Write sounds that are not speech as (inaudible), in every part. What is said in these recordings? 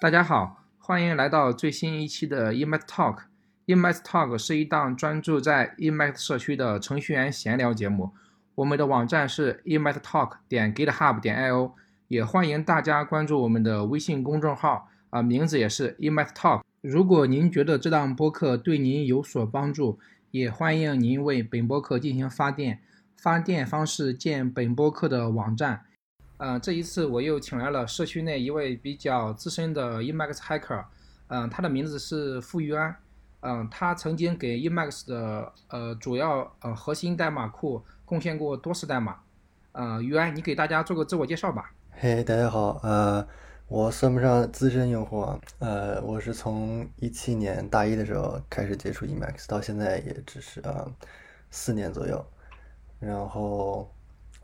大家好，欢迎来到最新一期的 Emacs Talk。Emacs Talk 是一档专注在 Emacs 社区的程序员闲聊节目。我们的网站是 Emacs Talk 点 GitHub 点 io，也欢迎大家关注我们的微信公众号，啊，名字也是 Emacs Talk。如果您觉得这档播客对您有所帮助，也欢迎您为本播客进行发电。发电方式见本播客的网站。嗯，这一次我又请来了社区内一位比较资深的 Emacs hacker，嗯，他的名字是付玉安，嗯，他曾经给 Emacs 的呃主要呃核心代码库贡献过多次代码，呃，玉安，你给大家做个自我介绍吧。嘿，大家好，呃，我算不上资深用户啊，呃，我是从一七年大一的时候开始接触 Emacs，到现在也只是啊四年左右，然后。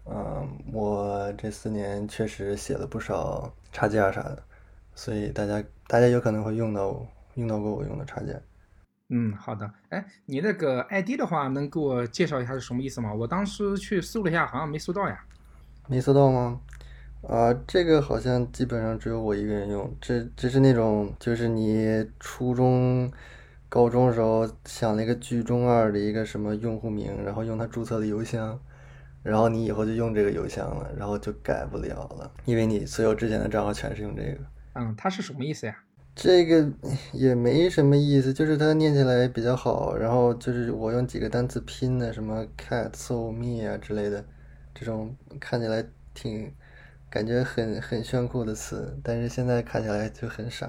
嗯，我这四年确实写了不少插件啥的，所以大家大家有可能会用到用到过我用的插件。嗯，好的。哎，你那个 ID 的话，能给我介绍一下是什么意思吗？我当时去搜了一下，好像没搜到呀。没搜到吗？啊，这个好像基本上只有我一个人用。这这是那种，就是你初中、高中时候想了一个居中二的一个什么用户名，然后用它注册的邮箱。然后你以后就用这个邮箱了，然后就改不了了，因为你所有之前的账号全是用这个。嗯，它是什么意思呀？这个也没什么意思，就是它念起来比较好。然后就是我用几个单词拼的，什么 cat、so、me 啊之类的，这种看起来挺感觉很很炫酷的词，但是现在看起来就很傻。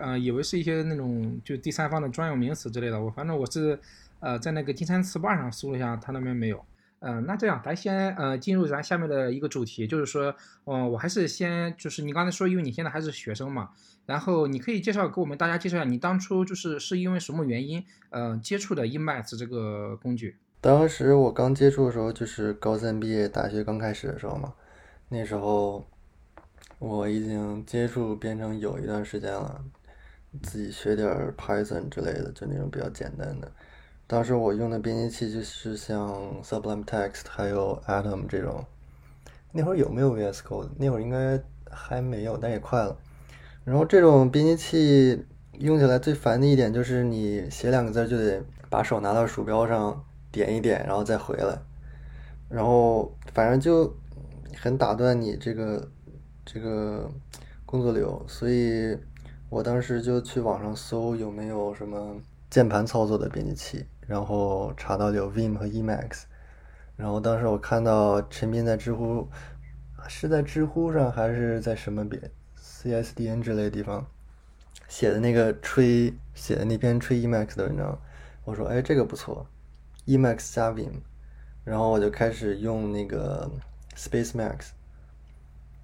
啊，以为是一些那种就第三方的专有名词之类的。我反正我是呃在那个金山词霸上搜了一下，它那边没有。嗯，那这样，咱先呃进入咱下面的一个主题，就是说，嗯，我还是先就是你刚才说，因为你现在还是学生嘛，然后你可以介绍给我们大家介绍一下，你当初就是是因为什么原因，嗯，接触的 Emacs 这个工具。当时我刚接触的时候，就是高三毕业，大学刚开始的时候嘛，那时候我已经接触编程有一段时间了，自己学点 Python 之类的，就那种比较简单的。当时我用的编辑器就是像 Sublime Text 还有 Atom 这种，那会儿有没有 VS Code？那会儿应该还没有，但也快了。然后这种编辑器用起来最烦的一点就是你写两个字就得把手拿到鼠标上点一点，然后再回来，然后反正就很打断你这个这个工作流。所以我当时就去网上搜有没有什么键盘操作的编辑器。然后查到有 Vim 和 Emacs，然后当时我看到陈斌在知乎，是在知乎上还是在什么别 CSDN 之类的地方写的那个吹写的那篇吹 Emacs 的文章，我说哎这个不错，Emacs 加 Vim，然后我就开始用那个 SpaceMax，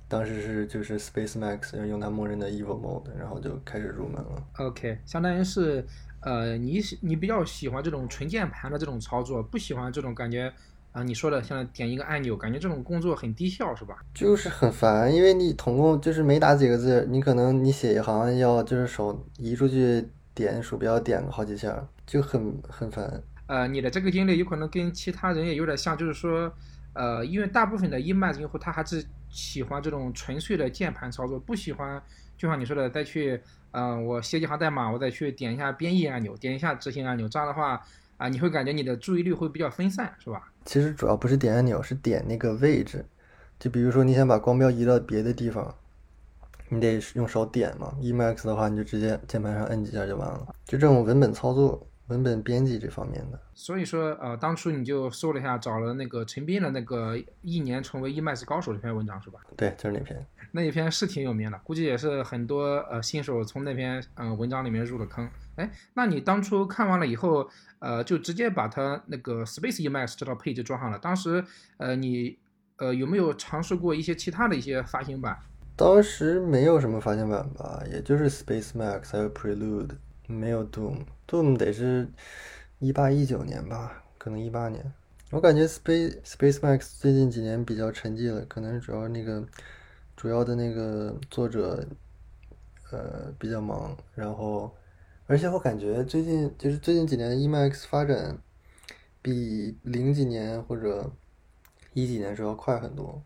当时是就是 SpaceMax 用它默认的 Evo Mode，然后就开始入门了。OK，相当于是。呃，你喜你比较喜欢这种纯键盘的这种操作，不喜欢这种感觉啊？你说的像点一个按钮，感觉这种工作很低效，是吧？就是很烦，因为你统共就是没打几个字，你可能你写一行要就是手移出去点鼠标点个好几下，就很很烦。呃，你的这个经历有可能跟其他人也有点像，就是说，呃，因为大部分的 Emacs 用户他还是喜欢这种纯粹的键盘操作，不喜欢就像你说的再去。嗯，我写几行代码，我再去点一下编译按钮，点一下执行按钮，这样的话啊，你会感觉你的注意力会比较分散，是吧？其实主要不是点按钮，是点那个位置。就比如说你想把光标移到别的地方，你得用手点嘛。Emacs 的话，你就直接键盘上摁几下就完了。就这种文本操作、文本编辑这方面的。所以说，呃，当初你就搜了一下，找了那个陈斌的那个一年成为 Emacs 高手这篇文章，是吧？对，就是那篇。那一篇是挺有名的，估计也是很多呃新手从那篇嗯文章里面入了坑。哎，那你当初看完了以后，呃，就直接把它那个 Space Emacs 这套配置装上了。当时呃你呃有没有尝试过一些其他的一些发行版？当时没有什么发行版吧，也就是 Space Max 还有 Prelude，没有 Doom。Doom 得是一八一九年吧，可能一八年。我感觉 Space Space Max 最近几年比较沉寂了，可能主要那个。主要的那个作者，呃，比较忙，然后，而且我感觉最近就是最近几年 Emacs 发展，比零几年或者一几年时候要快很多，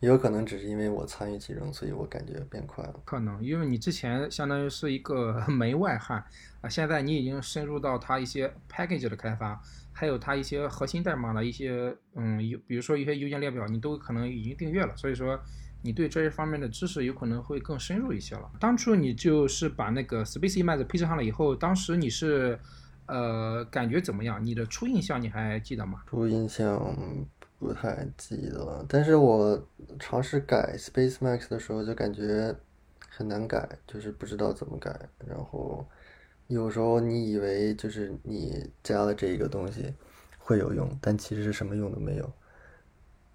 也有可能只是因为我参与其中，所以我感觉变快了。可能因为你之前相当于是一个 (laughs) 门外汉啊，现在你已经深入到它一些 package 的开发，还有它一些核心代码的一些嗯，有比如说一些邮件列表，你都可能已经订阅了，所以说你对这一方面的知识有可能会更深入一些了。当初你就是把那个 Space Emacs 配置上了以后，当时你是呃感觉怎么样？你的初印象你还记得吗？初印象不太记得了，但是我尝试改 Space Max 的时候就感觉很难改，就是不知道怎么改。然后有时候你以为就是你加了这一个东西会有用，但其实是什么用都没有，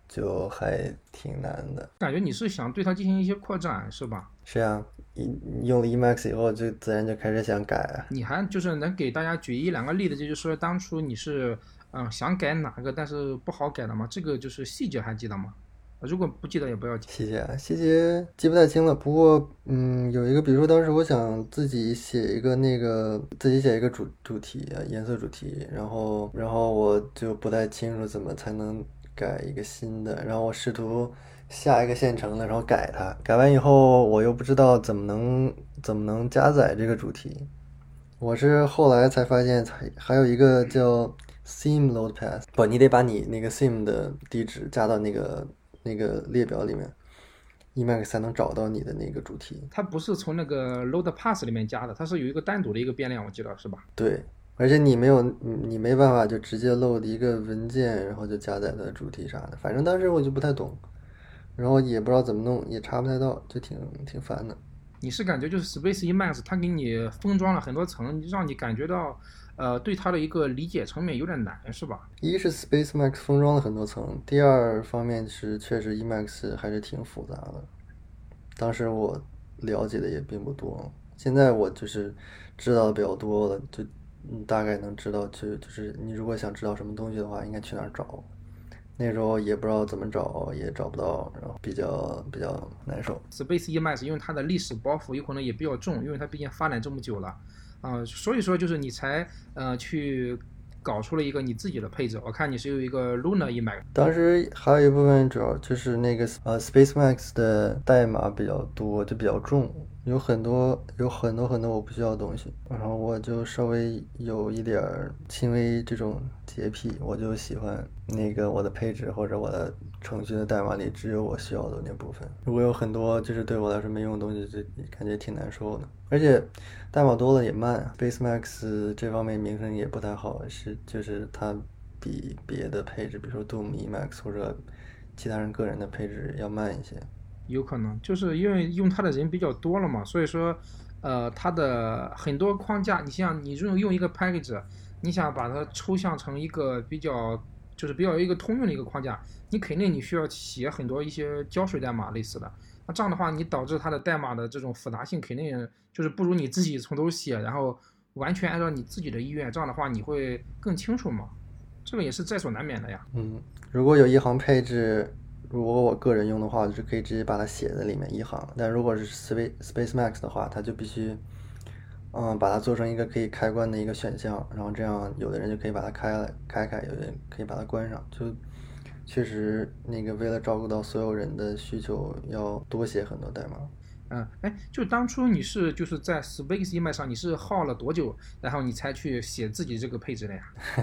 就还挺难的。感觉你是想对它进行一些扩展是吧？是呀，一用了 Emacs 以后，就自然就开始想改啊。你还就是能给大家举一两个例子，就是说当初你是。嗯，想改哪个，但是不好改的吗？这个就是细节还记得吗？如果不记得也不要紧。细节啊，细节记不太清了。不过，嗯，有一个，比如说当时我想自己写一个那个，自己写一个主主题啊，颜色主题，然后，然后我就不太清楚怎么才能改一个新的，然后我试图下一个现成的，然后改它，改完以后我又不知道怎么能怎么能加载这个主题。我是后来才发现，才还有一个叫。Theme load path 不，你得把你那个 theme 的地址加到那个那个列表里面，Emacs 才能找到你的那个主题。它不是从那个 load Pass 里面加的，它是有一个单独的一个变量，我记得是吧？对，而且你没有，你没办法就直接 load 一个文件，然后就加载的主题啥的。反正当时我就不太懂，然后也不知道怎么弄，也查不太到，就挺挺烦的。你是感觉就是 Space Emacs 它给你封装了很多层，让你感觉到。呃，对它的一个理解层面有点难，是吧？一是 Space Max 封装了很多层，第二方面是确实 Emacs 还是挺复杂的。当时我了解的也并不多，现在我就是知道的比较多了，就你大概能知道，就就是你如果想知道什么东西的话，应该去哪儿找。那时候也不知道怎么找，也找不到，然后比较比较难受。space emas 因为它的历史包袱有可能也比较重，因为它毕竟发展这么久了。啊，所以说就是你才呃去搞出了一个你自己的配置。我看你是有一个 Luna Emacs。当时还有一部分主要就是那个呃 Space Max 的代码比较多，就比较重。有很多有很多很多我不需要的东西，然后我就稍微有一点儿轻微这种洁癖，我就喜欢那个我的配置或者我的程序的代码里只有我需要的那部分。如果有很多就是对我来说没用的东西，就感觉挺难受的。而且代码多了也慢，BaseMax 这方面名声也不太好，是就是它比别的配置，比如说 Doom Emax 或者其他人个人的配置要慢一些。有可能就是因为用它的人比较多了嘛，所以说，呃，它的很多框架，你像你用用一个 package，你想把它抽象成一个比较，就是比较一个通用的一个框架，你肯定你需要写很多一些胶水代码类似的，那这样的话，你导致它的代码的这种复杂性肯定就是不如你自己从头写，然后完全按照你自己的意愿，这样的话你会更清楚嘛，这个也是在所难免的呀。嗯，如果有一行配置。如果我个人用的话，就是可以直接把它写在里面一行。但如果是 Space Space Max 的话，它就必须，嗯，把它做成一个可以开关的一个选项，然后这样有的人就可以把它开了开开，有的人可以把它关上。就确实那个为了照顾到所有人的需求，要多写很多代码。嗯，哎，就当初你是就是在 Space Emacs 上，你是耗了多久，然后你才去写自己这个配置的呀？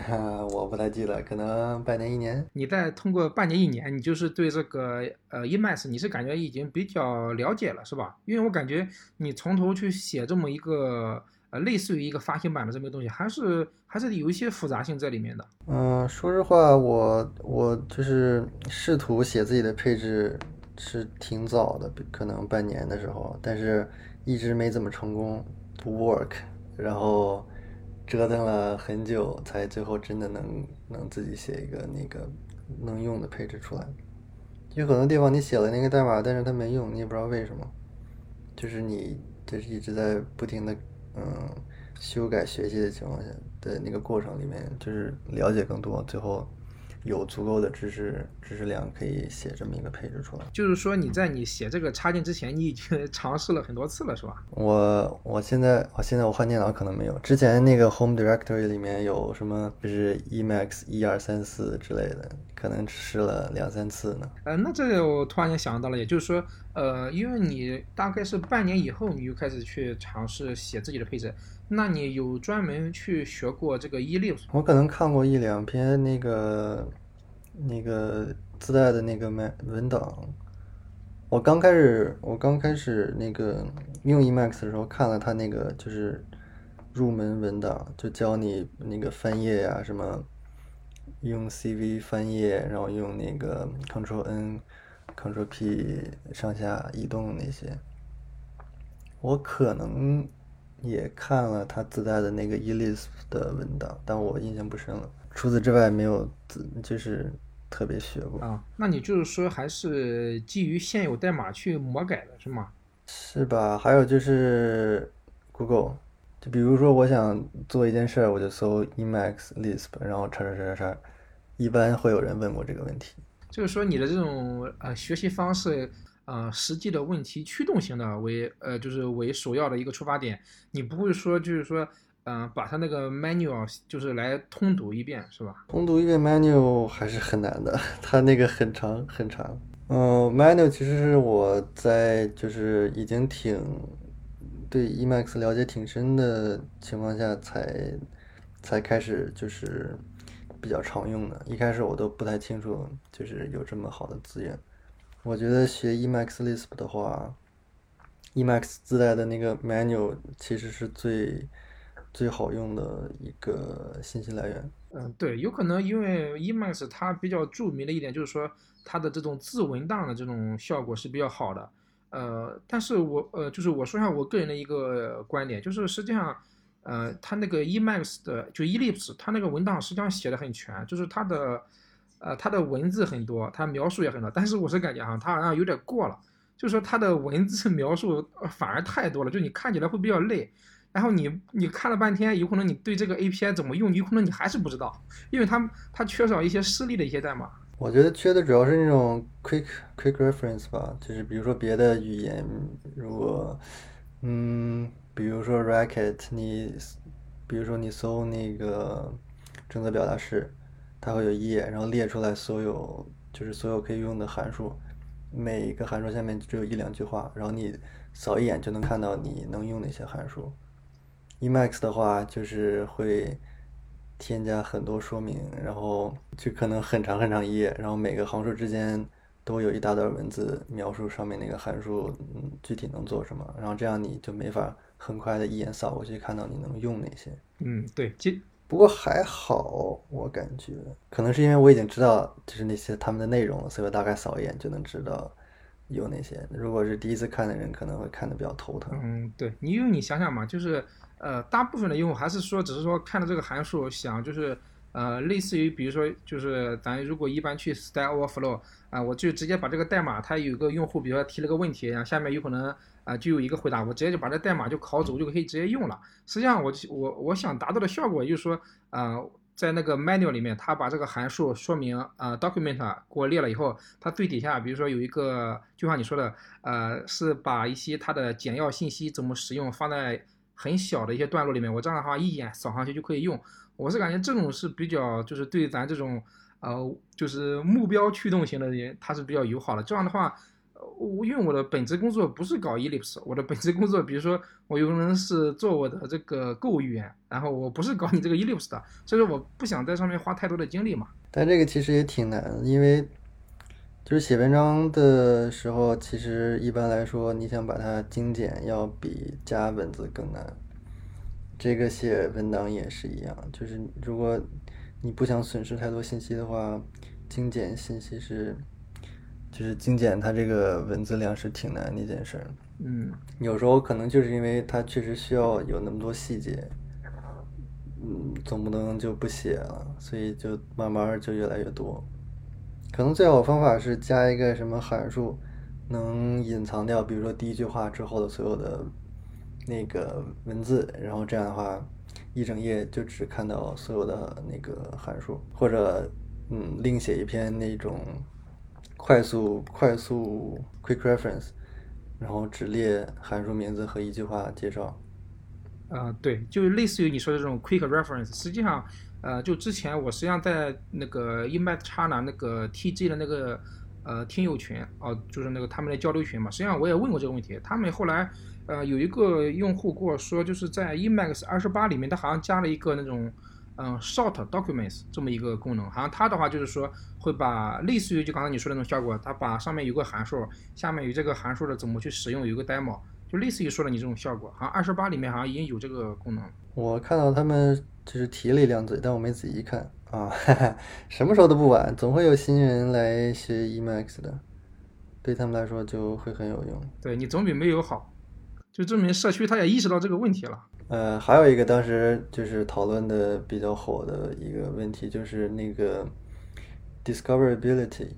(laughs) 我不太记得，可能半年一年。你再通过半年一年，你就是对这个呃 Emacs 你是感觉已经比较了解了，是吧？因为我感觉你从头去写这么一个类似于一个发行版的这么个东西，还是还是有一些复杂性在里面的。嗯，说实话，我我就是试图写自己的配置。是挺早的，可能半年的时候，但是一直没怎么成功，不 work，然后折腾了很久，才最后真的能能自己写一个那个能用的配置出来。有很多地方你写了那个代码，但是它没用，你也不知道为什么，就是你就是一直在不停的嗯修改学习的情况下的那个过程里面，就是了解更多，最后有足够的知识知识量可以写这么一个配置出来。就是说你在你写这个插件之前，你已经 (laughs) 尝试了很多次了，是吧？我我现在我现在我换电脑可能没有，之前那个 Home Directory 里面有什么就是 Emacs 一二三四之类的，可能试了两三次呢。呃，那这个我突然间想到了，也就是说，呃，因为你大概是半年以后你就开始去尝试写自己的配置，那你有专门去学过这个 Eclipse？我可能看过一两篇那个那个自带的那个文文档。我刚开始我刚开始那个用 Emacs 的时候看了他那个就是入门文档，就教你那个翻页呀、什么用 CV 翻页，然后用那个 Ctrl N、Ctrl P 上下移动那些。我可能也看了他自带的那个 Elise 的文档，但我印象不深了。除此之外，没有自就是特别学过。啊，那你就是说还是基于现有代码去魔改的是吗？是吧？还有就是 Google，就比如说我想做一件事儿，我就搜 Emacs Lisp，然后叉叉叉叉叉，一般会有人问过这个问题。就是说你的这种呃学习方式，呃实际的问题驱动型的为呃就是为首要的一个出发点，你不会说就是说嗯、把它那个 manual 就是来通读一遍是吧？通读一遍 manual 还是很难的，(laughs) 它那个很长很长。嗯，manual 其实是我在就是已经挺对 Emacs 了解挺深的情况下才才开始就是比较常用的。一开始我都不太清楚，就是有这么好的资源。我觉得学 Emacs Lisp 的话，Emacs 自带的那个 manual 其实是最最好用的一个信息来源。嗯，对，有可能因为 Emacs 它比较著名的一点就是说它的这种自文档的这种效果是比较好的。呃，但是我呃就是我说一下我个人的一个观点，就是实际上，呃，它那个 Emacs 的就 Ellipse，它那个文档实际上写的很全，就是它的呃它的文字很多，它描述也很多，但是我是感觉哈，它好像有点过了，就是说它的文字 (laughs) 描述反而太多了，就你看起来会比较累。然后你你看了半天，有可能你对这个 API 怎么用，有可能你还是不知道，因为它它缺少一些示例的一些代码。我觉得缺的主要是那种 quick quick reference 吧，就是比如说别的语言，如果嗯，比如说 Racket，你比如说你搜那个正则表达式，它会有一页，然后列出来所有就是所有可以用的函数，每一个函数下面只有一两句话，然后你扫一眼就能看到你能用哪些函数。Emacs 的话就是会添加很多说明，然后就可能很长很长一页，然后每个行数之间都有一大段文字描述上面那个函数嗯具体能做什么，然后这样你就没法很快的一眼扫过去看到你能用哪些。嗯，对，其不过还好，我感觉可能是因为我已经知道就是那些他们的内容了，所以我大概扫一眼就能知道有哪些。如果是第一次看的人，可能会看得比较头疼。嗯，对，你因为你想想嘛，就是呃，大部分的用户还是说，只是说看到这个函数，想就是呃，类似于比如说，就是咱如果一般去 Stack Overflow 啊、我就直接把这个代码，它有个用户，比如说提了个问题，然后下面有可能啊、就有一个回答，我直接就把这代码就拷走，就可以直接用了。实际上我我我想达到的效果，就是说啊、在那个 manual 里面，它把这个函数说明啊、document 给我列了以后，它最底下比如说有一个，就像你说的，呃，是把一些它的简要信息怎么使用放在很小的一些段落里面，我这样的话一眼扫上去就可以用。我是感觉这种是比较就是对咱这种呃就是目标驱动型的人，它是比较友好的。这样的话。我因为我的本职工作不是搞 Ellipse，我的本职工作，比如说我有可能是做我的这个购物语言，然后我不是搞你这个 Ellipse 的，所以说我不想在上面花太多的精力嘛。但这个其实也挺难，因为就是写文章的时候，其实一般来说，你想把它精简，要比加文字更难。这个写文档也是一样，就是如果你不想损失太多信息的话，精简信息是，就是精简它这个文字量是挺难的一件事儿。嗯有时候可能就是因为它确实需要有那么多细节，嗯，总不能就不写了，所以就慢慢就越来越多。可能最好方法是加一个什么函数，能隐藏掉，比如说第一句话之后的所有的那个文字，然后这样的话，一整页就只看到所有的那个函数，或者嗯，另写一篇那种快速快速 quick reference，然后只列函数名字和一句话介绍。呃，对，就类似于你说的这种 quick reference。实际上，呃，就之前我实际上在那个 Emacs 叉呢那个 TG 的那个呃听友群哦、就是那个他们的交流群嘛。实际上我也问过这个问题，他们后来呃有一个用户跟我说，就是在 Emacs 二十八里面，他好像加了一个那种嗯 short documents 这么一个功能，好像它的话就是说会把类似于就刚才你说的那种效果，它把上面有个函数，下面有这个函数的怎么去使用，有一个 demo。就类似于说了你这种效果，好像二十八里面好像已经有这个功能。我看到他们就是提了一两嘴，但我没仔细看啊。哈哈，什么时候都不晚，总会有新人来学 Emacs 的，对他们来说就会很有用。对你总比没有好，就证明社区他也意识到这个问题了。呃，还有一个当时就是讨论的比较火的一个问题，就是那个 discoverability，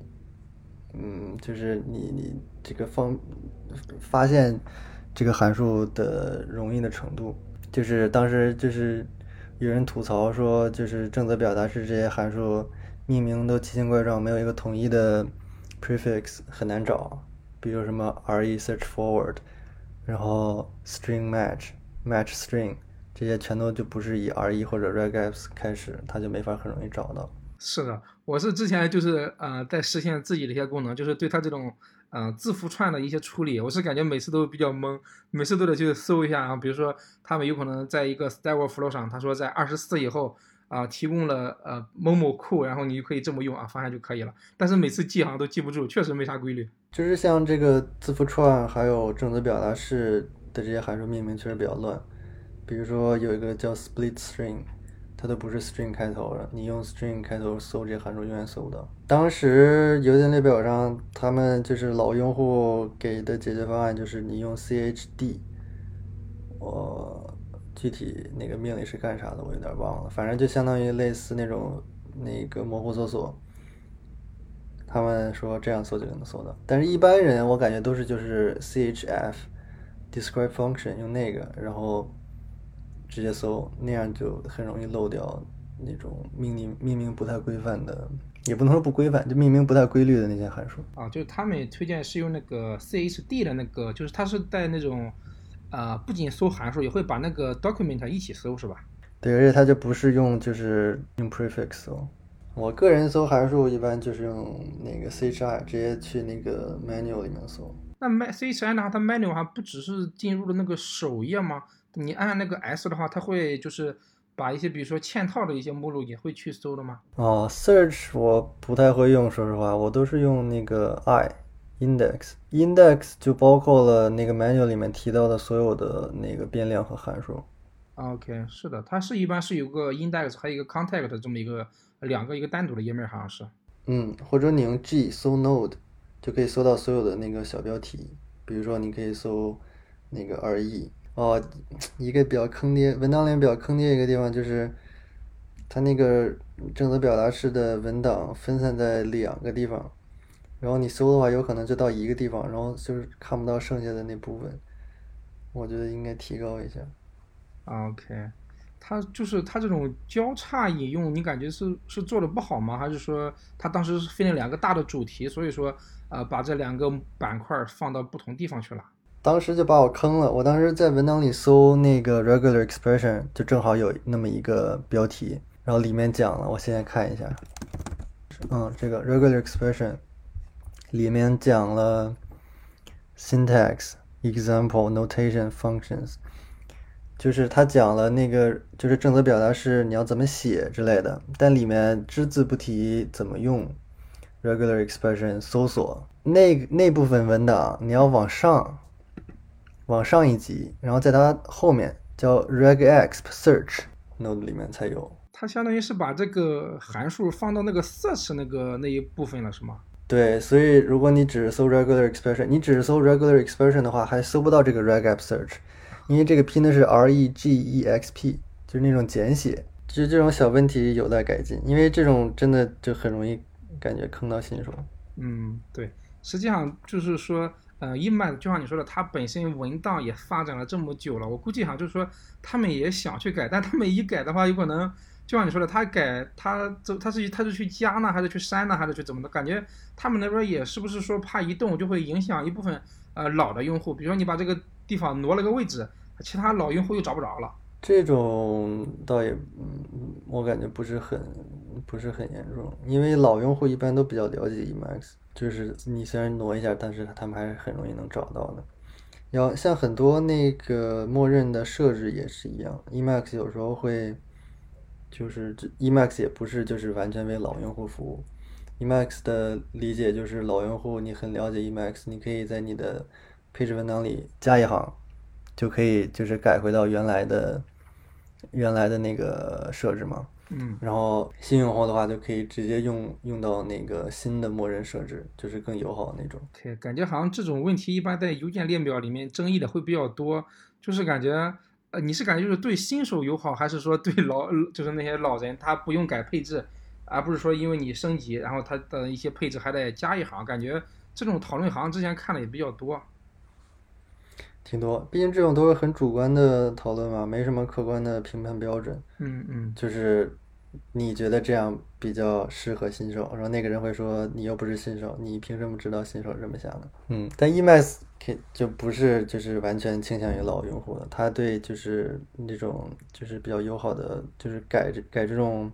嗯，就是你你这个方发现。这个函数的容易的程度，就是当时就是有人吐槽说，就是正则表达式这些函数命名都奇形怪状，没有一个统一的 prefix 很难找。比如什么 re search forward，然后 string match match string 这些全都就不是以 re 或者 regex 开始，它就没法很容易找到。是的，我是之前就是呃在实现自己的一些功能，就是对它这种。嗯，字符串的一些处理，我是感觉每次都比较懵，每次都得去搜一下啊。比如说，他们有可能在一个 Stack Overflow 上，他说在二十四以后啊，提供了呃某某库，然后你就可以这么用啊，发现就可以了。但是每次记好像都记不住，确实没啥规律。就是像这个字符串还有正则表达式的这些函数命名确实比较乱。比如说有一个叫 Split String。它都不是 string 开头的，你用 string 开头搜这些函数永远搜不到。当时邮件列表上，他们就是老用户给的解决方案就是你用 chd，我具体那个命令是干啥的我有点忘了，反正就相当于类似那种那个模糊搜索。他们说这样搜就能搜到，但是一般人我感觉都是就是 chf describe function 用那个，然后。直接搜，那样就很容易漏掉那种命令命名不太规范的，也不能说不规范，就命名不太规律的那些函数。啊，就是他们推荐是用那个 chd 的那个，就是它是在那种，呃，不仅搜函数，也会把那个 document 一起搜，是吧？对，而且它就不是用就是用 prefix 搜。我个人搜函数一般就是用那个 char，直接去那个 menu 里面搜。那 m char 呢？它 menu 还不只是进入了那个首页吗？你按那个 S 的话，它会就是把一些比如说嵌套的一些目录也会去搜的吗？哦，Search 我不太会用，说实话，我都是用那个 I index index 就包括了那个 menu 里面提到的所有的那个变量和函数。OK，是的，它是一般是有个 index，还有一个 contact 这么一个两个一个单独的页面，好像是。嗯，或者你用 G 搜 node 就可以搜到所有的那个小标题，比如说你可以搜那个 RE。哦，一个比较坑爹，文档里面比较坑爹一个地方就是，它那个正则表达式的文档分散在两个地方，然后你搜的话有可能就到一个地方，然后就是看不到剩下的那部分。我觉得应该提高一下。OK，它就是它这种交叉引用，你感觉是是做的不好吗？还是说它当时是分了两个大的主题，所以说呃把这两个板块放到不同地方去了？当时就把我坑了。我当时在文档里搜那个 regular expression，就正好有那么一个标题，然后里面讲了。我现在看一下，嗯，这个 regular expression 里面讲了 syntax example notation functions，就是他讲了那个就是正则表达式你要怎么写之类的，但里面只字不提怎么用 regular expression 搜索那那部分文档，你要往上。往上一级，然后在它后面叫 regexp search node 里面才有。它相当于是把这个函数放到那个 search 那个那一部分了，是吗？对，所以如果你只搜 regular expression，你只搜 regular expression 的话，还搜不到这个 regexp search，因为这个拼的是 regexp，就是那种简写。其实这种小问题有待改进，因为这种真的就很容易感觉坑到新手。嗯，对，实际上就是说。呃易脉就像你说的，它本身文档也发展了这么久了，我估计哈，就是说他们也想去改，但他们一改的话，有可能就像你说的，他改他走他是他是去加呢，还是去删呢，还是去怎么的？感觉他们那边也是不是说怕一动就会影响一部分呃老的用户？比如说你把这个地方挪了个位置，其他老用户又找不着了。这种倒也，嗯，我感觉不是很不是很严重，因为老用户一般都比较了解 EMAX，就是你虽然挪一下，但是他们还是很容易能找到的。要像很多那个默认的设置也是一样，EMAX 有时候会，就是 EMAX 也不是就是完全为老用户服务，EMAX 的理解就是老用户你很了解 EMAX，你可以在你的配置文档里加一行，就可以就是改回到原来的原来的那个设置嘛。嗯，然后新用户的话就可以直接用用到那个新的默认设置，就是更友好的那种。对，感觉好像这种问题一般在邮件列表里面争议的会比较多，就是感觉呃你是感觉就是对新手友好，还是说对老就是那些老人他不用改配置，而不是说因为你升级，然后他的一些配置还得加一行，感觉这种讨论好像之前看的也比较多。挺多，毕竟这种都是很主观的讨论嘛，没什么客观的评判标准。嗯嗯，就是你觉得这样比较适合新手，然后那个人会说你又不是新手，你凭什么知道新手这么想的？嗯，但 Emacs 就不是就是完全倾向于老用户的，他对就是那种就是比较友好的，就是改改这种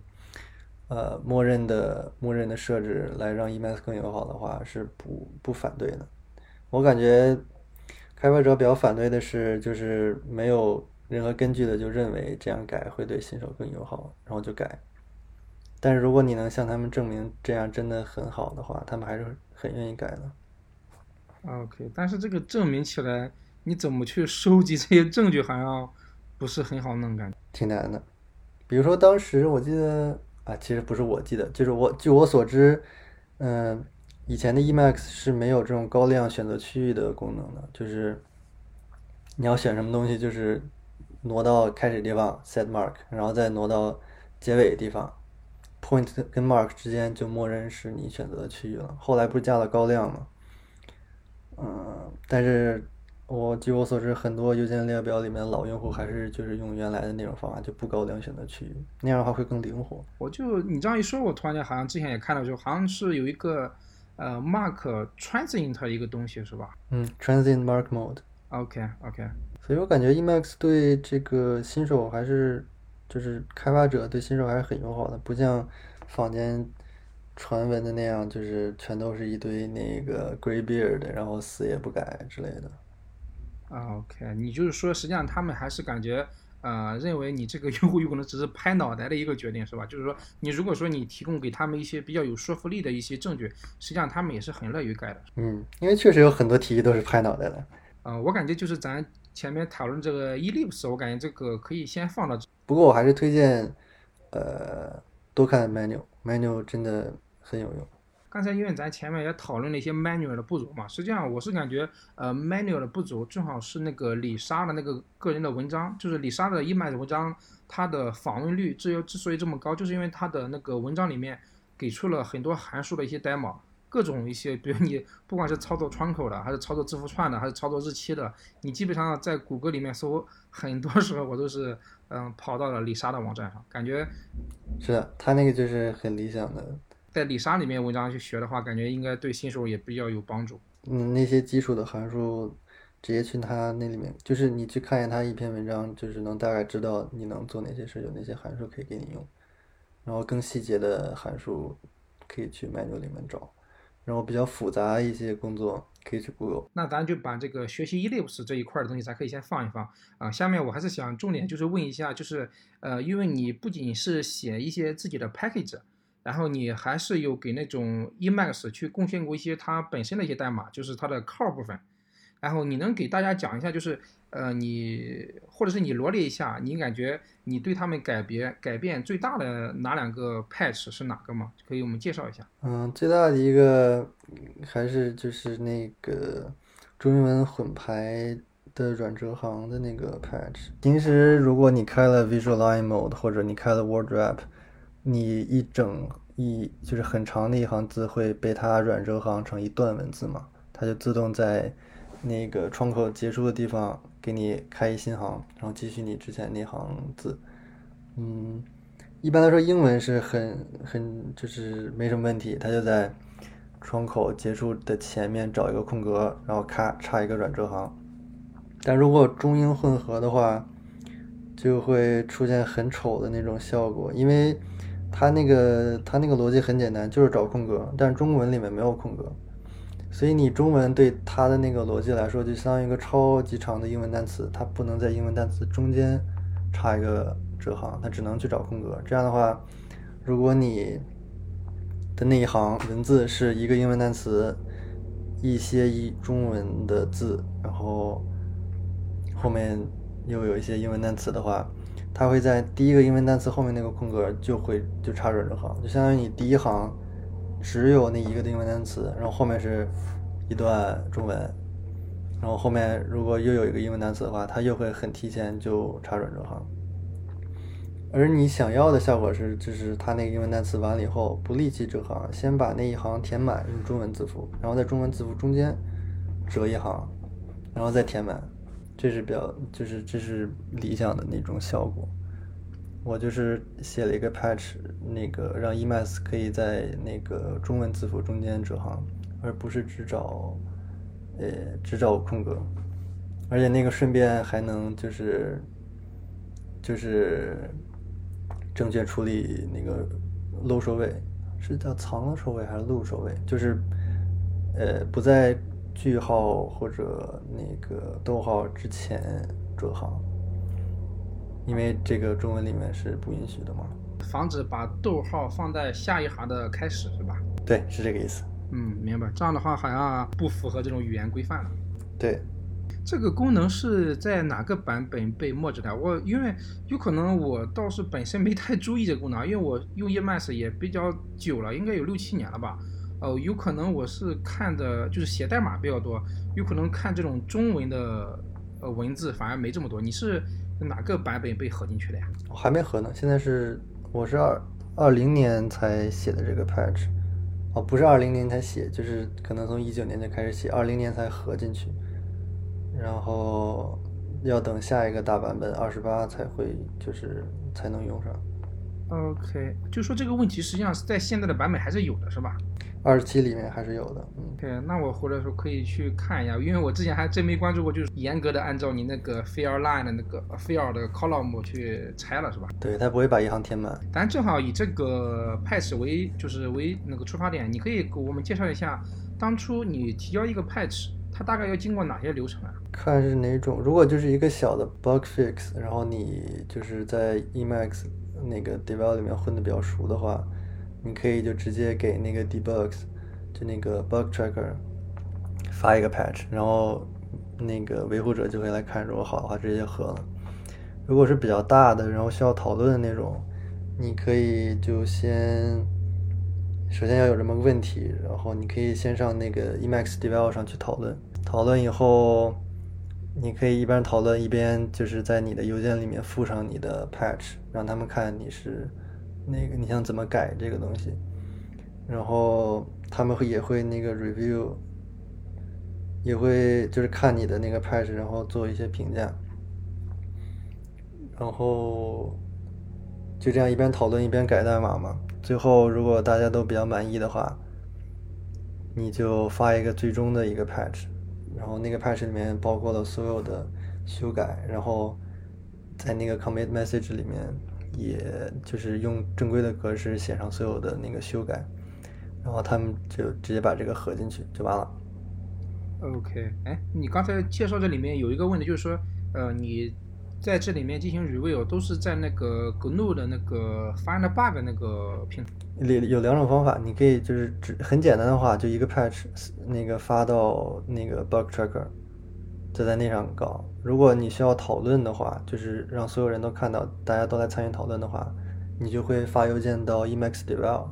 呃默认的默认的设置来让 Emacs 更友好的话是不不反对的。我感觉。开发者比较反对的是，就是没有任何根据的就认为这样改会对新手更友好，然后就改。但是如果你能向他们证明这样真的很好的话，他们还是很愿意改的。OK，但是这个证明起来，你怎么去收集这些证据，好像不是很好弄，感觉挺难的。比如说当时我记得啊，其实不是我记得，就是我据我所知，嗯。以前的 Emacs 是没有这种高亮选择区域的功能的，就是你要选什么东西，就是挪到开始地方 set mark，然后再挪到结尾的地方 point 跟 mark 之间就默认是你选择的区域了。后来不是加了高亮吗？嗯，但是我据我所知，很多邮件列表里面老用户还是就是用原来的那种方法，就不高亮选择区域，那样的话会更灵活。我就你这样一说，我突然间好像之前也看到，就好像是有一个。呃，mark transient 一个东西是吧？嗯，transient mark mode。OK，OK。所以我感觉 Emacs 对这个新手还是，就是开发者对新手还是很友好的，不像坊间传闻的那样，就是全都是一堆那个 graybeard，然后死也不改之类的。OK，你就是说，实际上他们还是感觉。呃，认为你这个 (laughs) 用户有可能只是拍脑袋的一个决定，是吧？就是说，你如果说你提供给他们一些比较有说服力的一些证据，实际上他们也是很乐于改的。嗯，因为确实有很多提议都是拍脑袋的。呃，我感觉就是咱前面讨论这个 Ellipse，我感觉这个可以先放到。不过我还是推荐，呃，多看 Manual，Manual 真的很有用。刚才因为咱前面也讨论了一些 manual 的不足嘛，实际上我是感觉，呃，manual 的不足正好是那个李莎的那个个人的文章，就是李莎的 email 文章，它的访问率之之所以这么高，就是因为它的那个文章里面给出了很多函数的一些代码，各种一些，比如你不管是操作窗口的，还是操作字符串的，还是操作日期的，你基本上在谷歌里面搜，很多时候我都是，嗯，跑到了李莎的网站上，感觉是的，他那个就是很理想的。在李莎里面文章去学的话，感觉应该对新手也比较有帮助。嗯，那些基础的函数，直接去他那里面，就是你去看一下他一篇文章，就是能大概知道你能做哪些事，有哪些函数可以给你用。然后更细节的函数可以去 manual 里面找，然后比较复杂一些工作可以去 Google。那咱就把这个学习 Ellipse 这一块的东西，咱可以先放一放啊。下面我还是想重点就是问一下，就是呃，因为你不仅是写一些自己的 package。然后你还是有给那种 Emacs 去贡献过一些它本身的一些代码，就是它的 core 部分。然后你能给大家讲一下，就是呃你或者是你罗列一下，你感觉你对他们改变改变最大的哪两个 patch 是哪个吗？可以我们介绍一下。嗯，最大的一个还是就是那个中英文混排的软折行的那个 patch。平时如果你开了 Visual Line Mode 或者你开了 Word Wrap。你一整一就是很长的一行字会被它软折行成一段文字嘛？它就自动在那个窗口结束的地方给你开一新行，然后继续你之前那行字。嗯，一般来说，英文是很很就是没什么问题，它就在窗口结束的前面找一个空格，然后咔插一个软折行。但如果中英混合的话，就会出现很丑的那种效果，因为它那个它那个逻辑很简单，就是找空格，但中文里面没有空格，所以你中文对它的那个逻辑来说，就相当于一个超级长的英文单词，它不能在英文单词中间插一个折行，它只能去找空格。这样的话，如果你的那一行文字是一个英文单词，一些一中文的字，然后后面。又有一些英文单词的话，它会在第一个英文单词后面那个空格就会就插软折行，就相当于你第一行只有那一个英文单词，然后后面是一段中文，然后后面如果又有一个英文单词的话，它又会很提前就插软折行。而你想要的效果是，就是它那个英文单词完了以后不立即折行，先把那一行填满用中文字符，然后在中文字符中间折一行，然后再填满。这是比较，就是这是理想的那种效果。我就是写了一个 patch，那个让 Emacs 可以在那个中文字符中间折行，而不是只找，呃，只找空格。而且那个顺便还能就是，就是正确处理那个漏收位，是叫藏了收位还是漏收位？就是，呃，不在。句号或者那个逗号之前折行，因为这个中文里面是不允许的嘛。防止把逗号放在下一行的开始是吧？对，是这个意思。嗯，明白。这样的话好像不符合这种语言规范了。对，这个功能是在哪个版本被墨着的？我因为有可能我倒是本身没太注意这个功能，因为我用 Emacs 也比较久了，应该有六七年了吧。哦，有可能我是看的，就是写代码比较多，有可能看这种中文的呃文字反而没这么多。你是哪个版本被合进去的呀？我还没合呢，现在是我是二二零年才写的这个 patch，哦，不是二零年才写，就是可能从一九年就开始写，二零年才合进去，然后要等下一个大版本二十八才会就是才能用上。OK，就说这个问题实际上是在现在的版本还是有的，是吧？二十七里面还是有的，嗯，对，那我或者说可以去看一下，因为我之前还真没关注过，就是严格的按照你那个 fill line 的那个 fill 的 column 去拆了，是吧？对，它不会把一行填满。咱正好以这个 patch 为就是为那个出发点，你可以给我们介绍一下，当初你提交一个 patch，它大概要经过哪些流程啊？看是哪种，如果就是一个小的 bug fix，然后你就是在 Emacs 那个 develop 里面混的比较熟的话。你可以就直接给那个 debugs，就那个 bug tracker 发一个 patch，然后那个维护者就会来看，如果好的话直接合了。如果是比较大的，然后需要讨论的那种，你可以就先首先要有这么个问题，然后你可以先上那个 Emacs develop 上去讨论。讨论以后，你可以一边讨论一边就是在你的邮件里面附上你的 patch，让他们看你是。那个你想怎么改这个东西，然后他们会也会那个 review，也会就是看你的那个 patch，然后做一些评价，然后就这样一边讨论一边改代码嘛。最后如果大家都比较满意的话，你就发一个最终的一个 patch，然后那个 patch 里面包括了所有的修改，然后在那个 commit message 里面。也就是用正规的格式写上所有的那个修改，然后他们就直接把这个合进去就完了。OK，哎，你刚才介绍这里面有一个问题，就是说，呃，你在这里面进行 review 都是在那个 GNU 的那个 Find Bug 那个平台。里有两种方法，你可以就是只很简单的话，就一个 patch 那个发到那个 Bug Tracker。就在那上搞。如果你需要讨论的话，就是让所有人都看到，大家都来参与讨论的话，你就会发邮件到 Emacs Develop，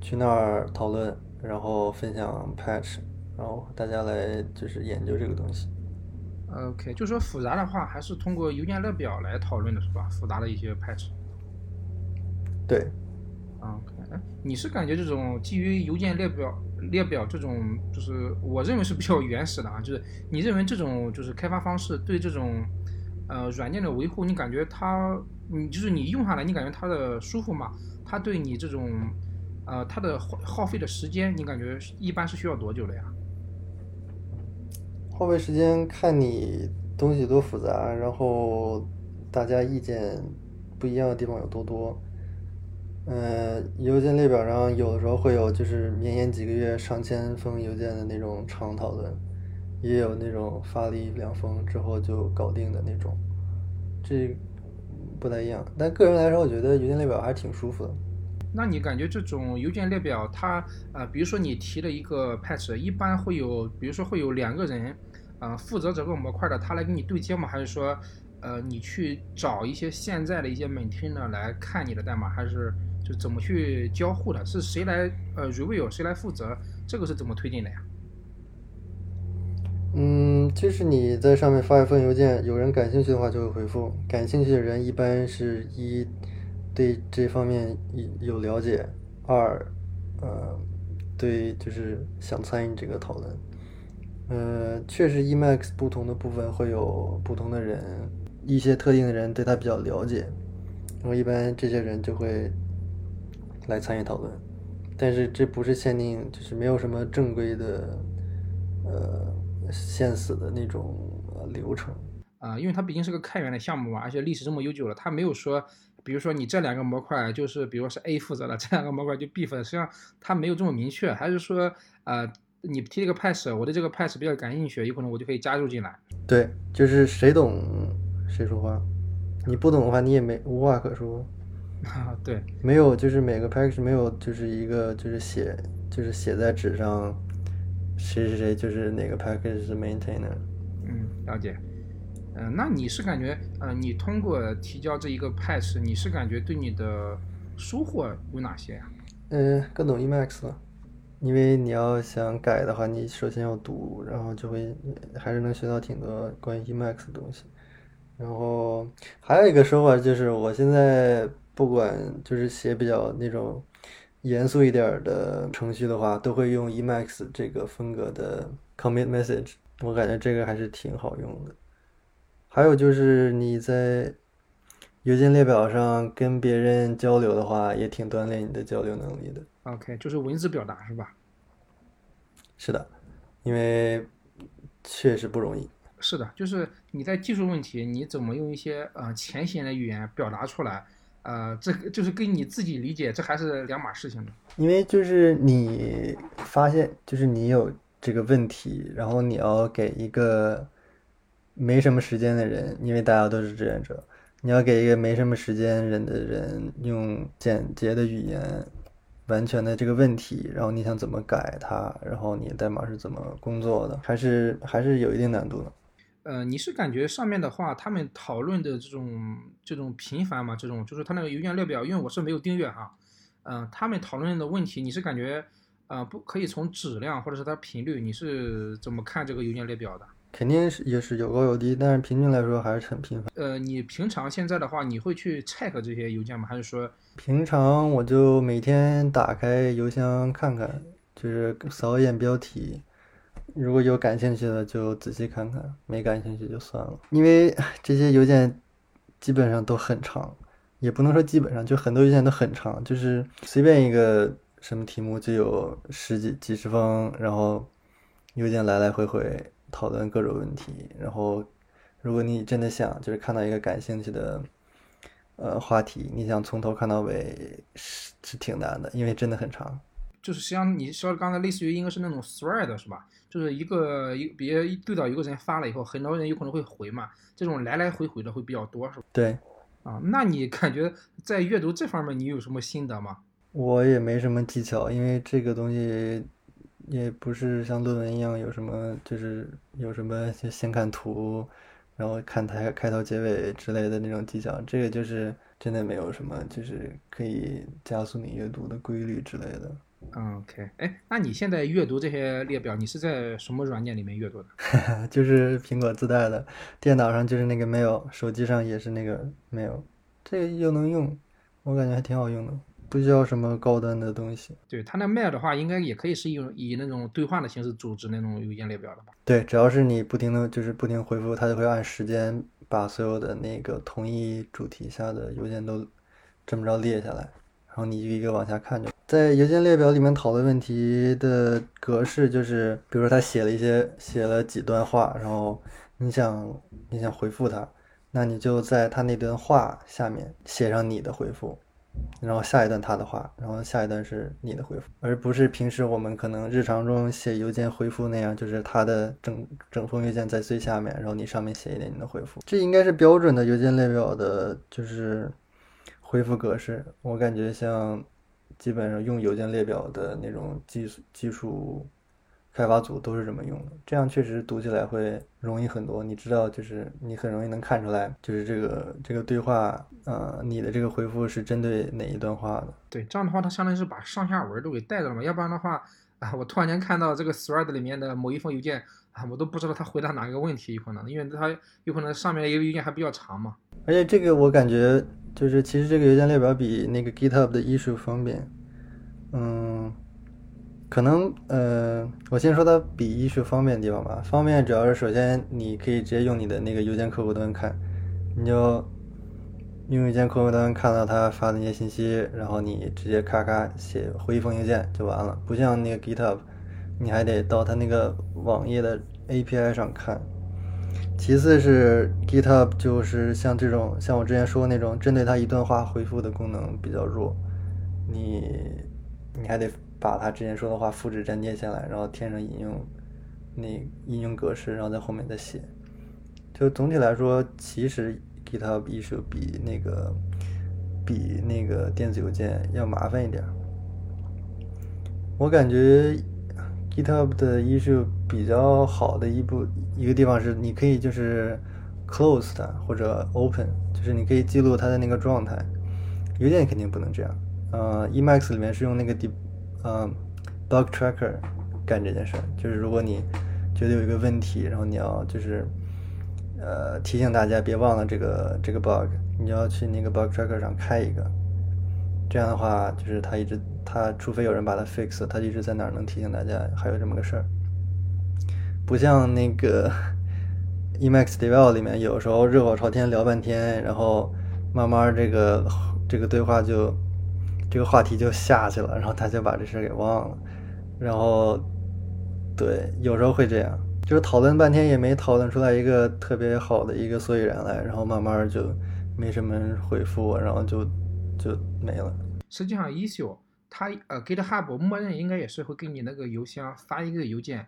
去那儿讨论，然后分享 patch，然后大家来就是研究这个东西。OK，就说复杂的话，还是通过邮件列表来讨论的是吧？复杂的一些 patch。对。OK，你是感觉这种基于邮件列表？列表这种就是我认为是比较原始的啊，就是你认为这种就是开发方式对这种呃，软件的维护，你感觉它，你就是你用下来，你感觉它的舒服吗？它对你这种，呃，它的耗耗费的时间，你感觉一般是需要多久的呀？耗费时间看你东西多复杂，然后大家意见不一样的地方有多多。嗯，邮件列表上有的时候会有就是绵延几个月、上千封邮件的那种长讨论，也有那种发了一两封之后就搞定的那种，这不太一样。但个人来说，我觉得邮件列表还是挺舒服的。那你感觉这种邮件列表，它呃，比如说你提了一个 patch，一般会有，比如说会有两个人，呃，负责整个模块的，他来给你对接吗？还是说，呃，你去找一些现在的一些 maintainer 来看你的代码，还是？就怎么去交互的？是谁来呃 review，谁来负责？这个是怎么推进的呀？嗯，就是你在上面发一份邮件，有人感兴趣的话就会回复。感兴趣的人一般是一对这方面有了解，二呃对就是想参与这个讨论。呃，确实 Emacs 不同的部分会有不同的人，一些特定的人对他比较了解，然后一般这些人就会。来参与讨论，但是这不是限定，就是没有什么正规的，呃，限死的那种流程啊，因为它毕竟是个开源的项目嘛，而且历史这么悠久了，它没有说，比如说你这两个模块就是，比如说是 A 负责的，这两个模块就 B 负责，实际上它没有这么明确，还是说，呃，你提了个 pass，我对这个 pass 比较感兴趣，有可能我就可以加入进来。对，就是谁懂谁说话，你不懂的话，你也没无话可说。啊，(laughs) 对，没有，就是每个 package 没有，就是一个就是写，就是写在纸上，谁谁谁就是哪个 package 是 maintainer。嗯，了解。嗯，那你是感觉，呃，你通过提交这一个 patch，你是感觉对你的收获有哪些呀？嗯，更懂 Emacs 了，因为你要想改的话，你首先要读，然后就会还是能学到挺多关于 Emacs 的东西。然后还有一个收获就是，我现在。不管就是写比较那种严肃一点的程序的话，都会用 Emacs 这个风格的 commit message，我感觉这个还是挺好用的。还有就是你在邮件列表上跟别人交流的话，也挺锻炼你的交流能力的。OK，就是文字表达是吧？是的，因为确实不容易。是的，就是你在技术问题，你怎么用一些呃浅显的语言表达出来？呃，这个就是跟你自己理解，这还是两码事情的。因为就是你发现，就是你有这个问题，然后你要给一个没什么时间的人，因为大家都是志愿者，你要给一个没什么时间人的人用简洁的语言，完全的这个问题，然后你想怎么改它，然后你代码是怎么工作的，还是还是有一定难度的。呃，你是感觉上面的话，他们讨论的这种这种频繁吗？这种就是他那个邮件列表，因为我是没有订阅哈，嗯，他们讨论的问题，你是感觉，呃，不可以从质量或者是它频率，你是怎么看这个邮件列表的？肯定是也是有高有低，但是平均来说还是很频繁。呃，你平常现在的话，你会去 check 这些邮件吗？还是说平常我就每天打开邮箱看看，就是扫一眼标题。如果有感兴趣的就仔细看看，没感兴趣就算了。因为 (sighs) 这些邮件基本上都很长，也不能说基本上，就很多邮件都很长，就是随便一个什么题目就有十几几十封，然后邮件来来回回讨论各种问题。然后如果你真的想就是看到一个感兴趣的呃话题，你想从头看到尾是是挺难的，因为真的很长。就是实际上你说刚才类似于应该是那种 thread 是吧？就是一个一别一对到一个人发了以后，很多人有可能会回嘛，这种来来回回的会比较多是吧？对，啊，那你感觉在阅读这方面你有什么心得吗？我也没什么技巧，因为这个东西也不是像论文一样有什么就是有什么就先看图，然后看台开头结尾之类的那种技巧，这个就是真的没有什么就是可以加速你阅读的规律之类的。嗯，OK，哎，那你现在阅读这些列表，你是在什么软件里面阅读的？(laughs) 就是苹果自带的，电脑上就是那个 Mail，手机上也是那个 Mail，这个又能用，我感觉还挺好用的，不需要什么高端的东西。对它那 Mail 的话，应该也可以是用以那种兑换的形式组织那种邮件列表的吧？对，只要是你不停的就是不停回复，它就会按时间把所有的那个同一主题下的邮件都这么着列下来，然后你一个一个往下看就。在邮件列表里面讨论问题的格式就是，比如说他写了一些写了几段话，然后你想你想回复他，那你就在他那段话下面写上你的回复。然后下一段他的话，然后下一段是你的回复，而不是平时我们可能日常中写邮件回复那样，就是他的整整封邮件在最下面，然后你上面写一点你的回复。这应该是标准的邮件列表的，就是回复格式。我感觉像基本上用邮件列表的那种技术技术。开发组都是这么用的，这样确实读起来会容易很多。你知道，就是你很容易能看出来，就是这个这个对话，呃，你的这个回复是针对哪一段话的。对，这样的话，它相当于是把上下文都给带着了嘛。要不然的话，啊，我突然间看到这个 thread 里面的某一封邮件，啊，我都不知道他回答哪个问题，有可能，因为它有可能上面一个邮件还比较长嘛。而且这个我感觉就是，其实这个邮件列表比那个 GitHub 的易用方便，嗯。可能，呃，我先说它比一是方便的地方吧。方便主要是首先你可以直接用你的那个邮件客户端看，你就用邮件客户端看到他发的那些信息，然后你直接咔咔写回一封邮件就完了。不像那个 GitHub，你还得到他那个网页的 API 上看。其次是 GitHub 就是像这种像我之前说的那种针对他一段话回复的功能比较弱，你你还得。把他之前说的话复制粘贴下来，然后填上引用那引用格式，然后在后面再写。就总体来说，其实 GitHub issue 比那个比那个电子邮件要麻烦一点。我感觉 GitHub 的 issue 比较好的一步一个地方是，你可以就是 close 它或者 open，就是你可以记录它的那个状态。邮件肯定不能这样。呃，Emacs 里面是用那个 d 嗯，bug tracker 干这件事，就是如果你觉得有一个问题，然后你要就是呃提醒大家别忘了这个这个 bug，你要去那个 bug tracker 上开一个，这样的话就是他一直他除非有人把它 fix，他一直在哪儿能提醒大家还有这么个事儿，不像那个 (laughs) Emacs devel 里面有时候热火朝天聊半天，然后慢慢这个这个对话就。这个话题就下去了，然后他就把这事给忘了，然后，对，有时候会这样，就是讨论半天也没讨论出来一个特别好的一个所以然来，然后慢慢就没什么人回复，然后就就没了。实际上，issue 它呃 GitHub 默认应该也是会给你那个邮箱发一个邮件，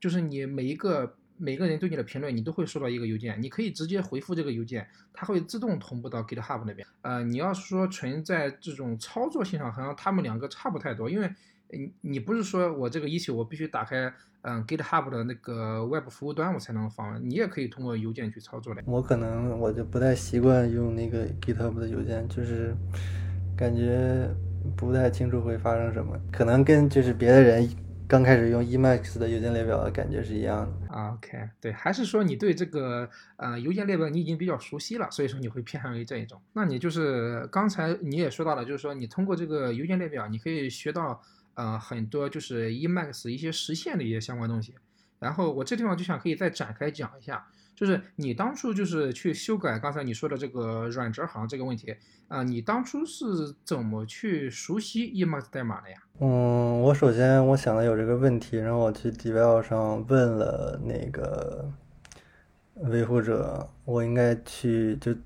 就是你每一个。每个人对你的评论，你都会收到一个邮件，你可以直接回复这个邮件，它会自动同步到 GitHub 那边。呃，你要是说存在这种操作性上，好像他们两个差不太多，因为你你不是说我这个 issue 我必须打开嗯 GitHub 的那个 Web 服务端我才能访问，你也可以通过邮件去操作的。我可能我就不太习惯用那个 GitHub 的邮件，就是感觉不太清楚会发生什么，可能跟就是别的人。刚开始用 Emacs 的邮件列表的感觉是一样的。OK，对，还是说你对这个呃邮件列表你已经比较熟悉了，所以说你会偏向于这一种。那你就是刚才你也说到了，就是说你通过这个邮件列表，你可以学到呃很多就是 Emacs 一些实现的一些相关东西。然后我这地方就想可以再展开讲一下。就是你当初就是去修改刚才你说的这个软折行这个问题啊，你当初是怎么去熟悉 Emacs 代码的呀？嗯，我首先我想的有这个问题，然后我去 Dev 上问了那个维护者，我应该去就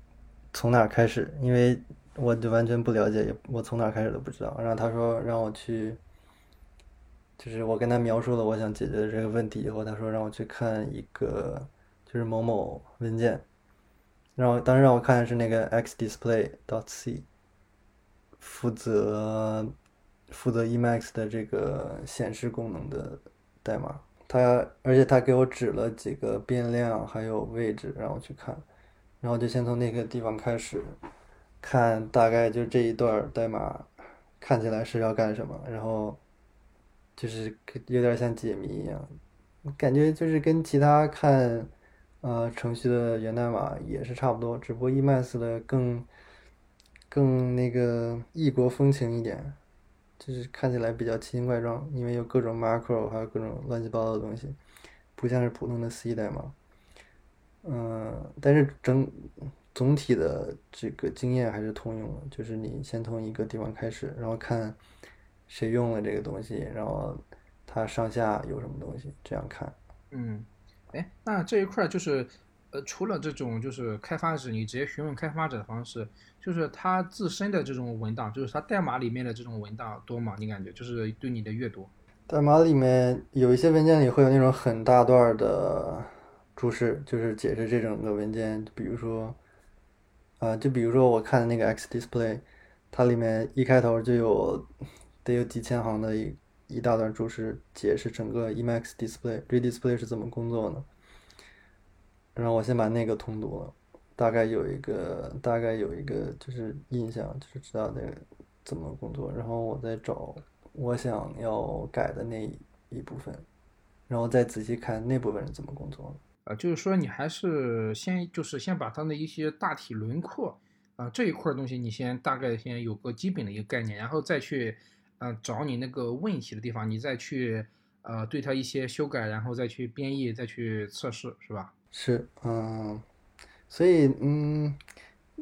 从哪开始？因为我就完全不了解，我从哪开始都不知道。然后他说让我去，就是我跟他描述了我想解决的这个问题以后，他说让我去看一个。就是某某文件，然后当时让我看的是那个 xdisplay.c，负责负责 Emacs 的这个显示功能的代码。他而且他给我指了几个变量还有位置让我去看，然后就先从那个地方开始看，大概就这一段代码看起来是要干什么，然后就是有点像解谜一样，感觉就是跟其他看。呃，程序的源代码也是差不多，只不过 emas 的更更那个异国风情一点，就是看起来比较奇形怪状，因为有各种 macro，还有各种乱七八糟的东西，不像是普通的 C 代码。嗯，但是整总体的这个经验还是通用的，就是你先从一个地方开始，然后看谁用了这个东西，然后它上下有什么东西，这样看。嗯，哎，那这一块儿就是，呃，除了这种就是开发者，你直接询问开发者的方式，就是它自身的这种文档，就是它代码里面的这种文档多吗？你感觉就是对你的阅读？代码里面有一些文件里会有那种很大段的注释，就是解释这整个文件，比如说，啊、就比如说我看的那个 X Display，它里面一开头就有得有几千行的一一大段注释，解释整个 eMax Display、Redisplay 是怎么工作的。然后我先把那个通读了，大概有一个大概有一个就是印象，就是知道那个怎么工作，然后我再找我想要改的那一部分，然后再仔细看那部分是怎么工作的。呃，就是说你还是先就是先把它的一些大体轮廓啊、这一块东西，你先大概先有个基本的一个概念，然后再去呃找你那个问题的地方，你再去呃对它一些修改，然后再去编译，再去测试，是吧？是，嗯，所以嗯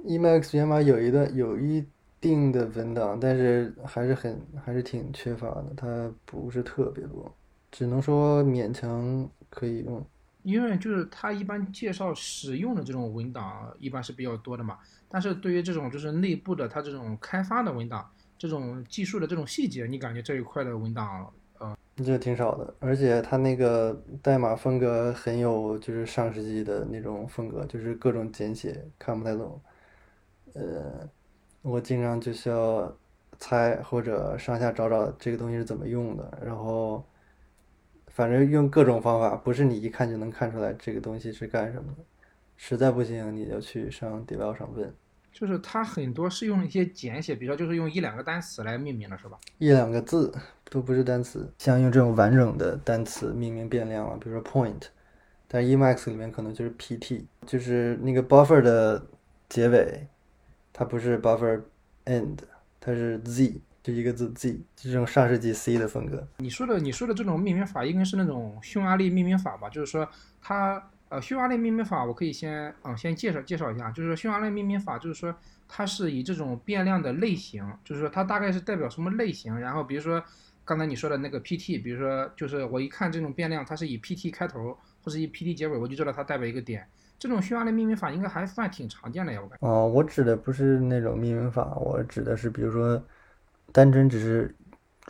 ，Emacs 源码有一段有一定的文档，但是还是很还是挺缺乏的，它不是特别多，只能说勉强可以用。因为就是它一般介绍使用的这种文档一般是比较多的嘛，但是对于这种就是内部的它这种开发的文档，这种技术的这种细节，你感觉这一块的文档这挺少的，而且它那个代码风格很有就是上世纪的那种风格，就是各种简写看不太懂。呃，我经常就需要猜或者上下找找这个东西是怎么用的，然后反正用各种方法，不是你一看就能看出来这个东西是干什么的。实在不行，你就去上 devel 上问，就是它很多是用一些简写，比如说就是用一两个单词来命名的，是吧？一两个字都不是单词，像用这种完整的单词命名变量了，比如说 point，但 Emacs 里面可能就是 pt，就是那个 buffer 的结尾，它不是 buffer end，它是 z，就一个字 z，就这种上世纪 C 的风格。你说的你说的这种命名法应该是那种匈牙利命名法吧？就是说它呃匈牙利命名法，我可以先啊、先介绍介绍一下，就是说匈牙利命名法就是说它是以这种变量的类型，就是说它大概是代表什么类型，然后比如说刚才你说的那个 PT，比如说就是我一看这种变量，它是以 PT 开头或是以 PT 结尾，我就知道它代表一个点。这种匈牙利命名法应该还算挺常见的呀，我感觉。哦，我指的不是那种命名法，我指的是比如说，单纯只是，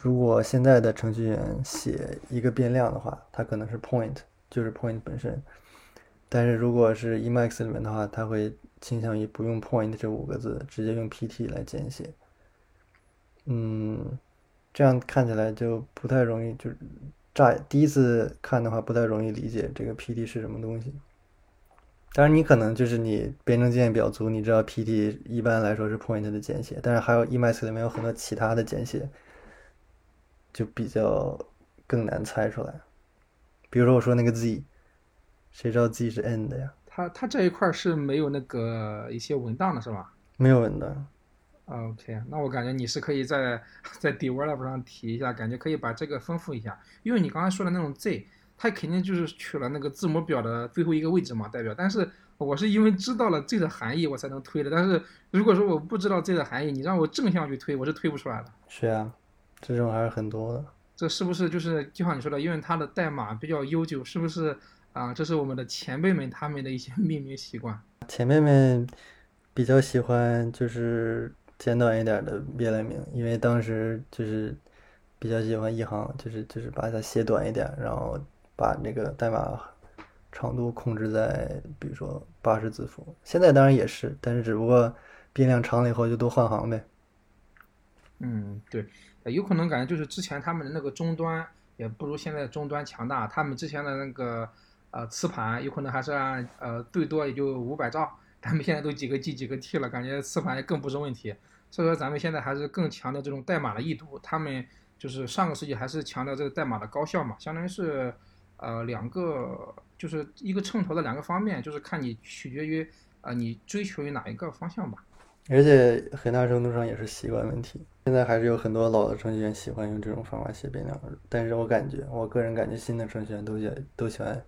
如果现在的程序员写一个变量的话，它可能是 point，就是 point 本身。但是如果是 Emacs 里面的话，它会倾向于不用 point 这五个字，直接用 pt 来简写。嗯，这样看起来就不太容易，就乍第一次看的话不太容易理解这个 pt 是什么东西。当然，你可能就是你编程经验比较足，你知道 PT 一般来说是 point 的简写，但是还有 Emacs 里面有很多其他的简写，就比较更难猜出来。比如说我说那个 Z，谁知道 Z 是 end 呀？它它这一块儿是没有那个一些文档的是吧？没有文档。OK，那我感觉你是可以在在 develop 上提一下，感觉可以把这个丰富一下，因为你刚才说的那种 Z，它肯定就是取了那个字母表的最后一个位置嘛，代表。但是我是因为知道了 Z 的含义，我才能推的。但是如果说我不知道 Z 的含义，你让我正向去推，我是推不出来的。是啊，这种还是很多的。这是不是就是就像你说的，因为它的代码比较悠久，是不是啊、这是我们的前辈们他们的一些 (laughs) 命名习惯。前辈们比较喜欢就是简短一点的变量名，因为当时就是比较喜欢一行，就是就是把它写短一点，然后把那个代码长度控制在比如说八十字符。现在当然也是，但是只不过变量长了以后就都换行呗。嗯，对，呃有可能感觉就是之前他们的那个终端也不如现在终端强大，他们之前的那个呃磁盘有可能还是按呃最多也就五百兆，咱们现在都几个 G 几个 T 了，感觉磁盘更不是问题。所以说咱们现在还是更强调这种代码的易读，他们就是上个世纪还是强调这个代码的高效嘛，相当于是呃两个就是一个秤头的两个方面，就是看你取决于呃你追求于哪一个方向吧。而且很大程度上也是习惯问题。现在还是有很多老的程序员喜欢用这种方法写变量，但是我感觉，我个人感觉新的程序员都喜都喜欢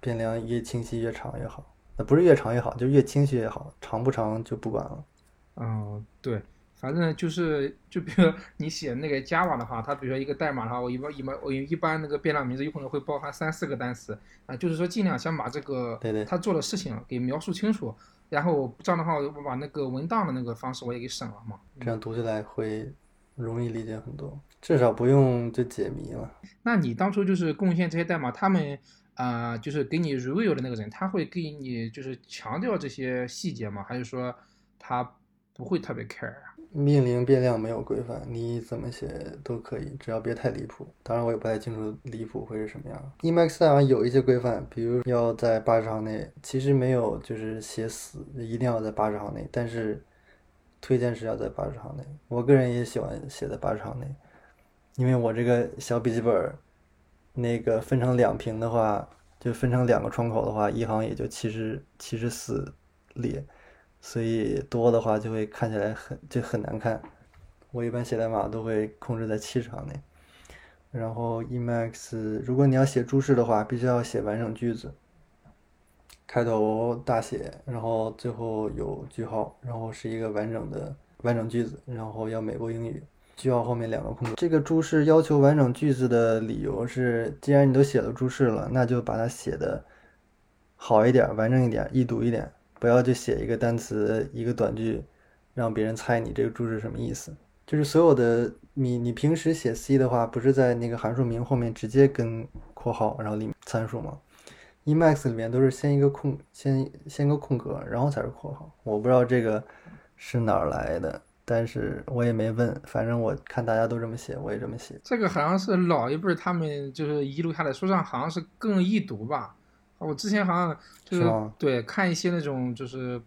变量越清晰越长越好。那不是越长越好，就越清晰越好，长不长就不管了。嗯，对，反正就是，就比如你写那个 Java 的话，它比如说一个代码的话，我一般一般我一般那个变量名字有可能会包含三四个单词啊，就是说尽量想把这个对对他做的事情给描述清楚，然后这样的话，我把那个文档的那个方式我也给省了嘛。这样读起来会容易理解很多，至少不用就解谜了。那你当初就是贡献这些代码，他们啊、就是给你 review 的那个人，他会给你就是强调这些细节吗？还是说他不会特别 care？命令变量没有规范，你怎么写都可以，只要别太离谱。当然，我也不太清楚离谱会是什么样。Emacs 代码有一些规范，比如要在八十行内，其实没有就是写死一定要在八十行内，但是推荐是要在八十行内。我个人也喜欢写在八十行内，因为我这个小笔记本那个分成两屏的话，就分成两个窗口的话，一行也就七十七十四列。所以多的话就会看起来很就很难看。我一般写代码都会控制在七十行内。然后 Emacs，如果你要写注释的话，必须要写完整句子，开头大写，然后最后有句号，然后是一个完整的完整句子，然后要美国英语。句号后面两个空格。这个注释要求完整句子的理由是，既然你都写了注释了，那就把它写的好一点，完整一点，易读一点。不要就写一个单词一个短句，让别人猜你这个注释什么意思。就是所有的你你平时写 C 的话，不是在那个函数名后面直接跟括号，然后里面参数吗？Emacs 里面都是先一个空先先个空格，然后才是括号。我不知道这个是哪儿来的，但是我也没问，反正我看大家都这么写，我也这么写。这个好像是老一辈他们就是遗留下来，说上好像是更易读吧。我之前好像就是是对看一些那种就是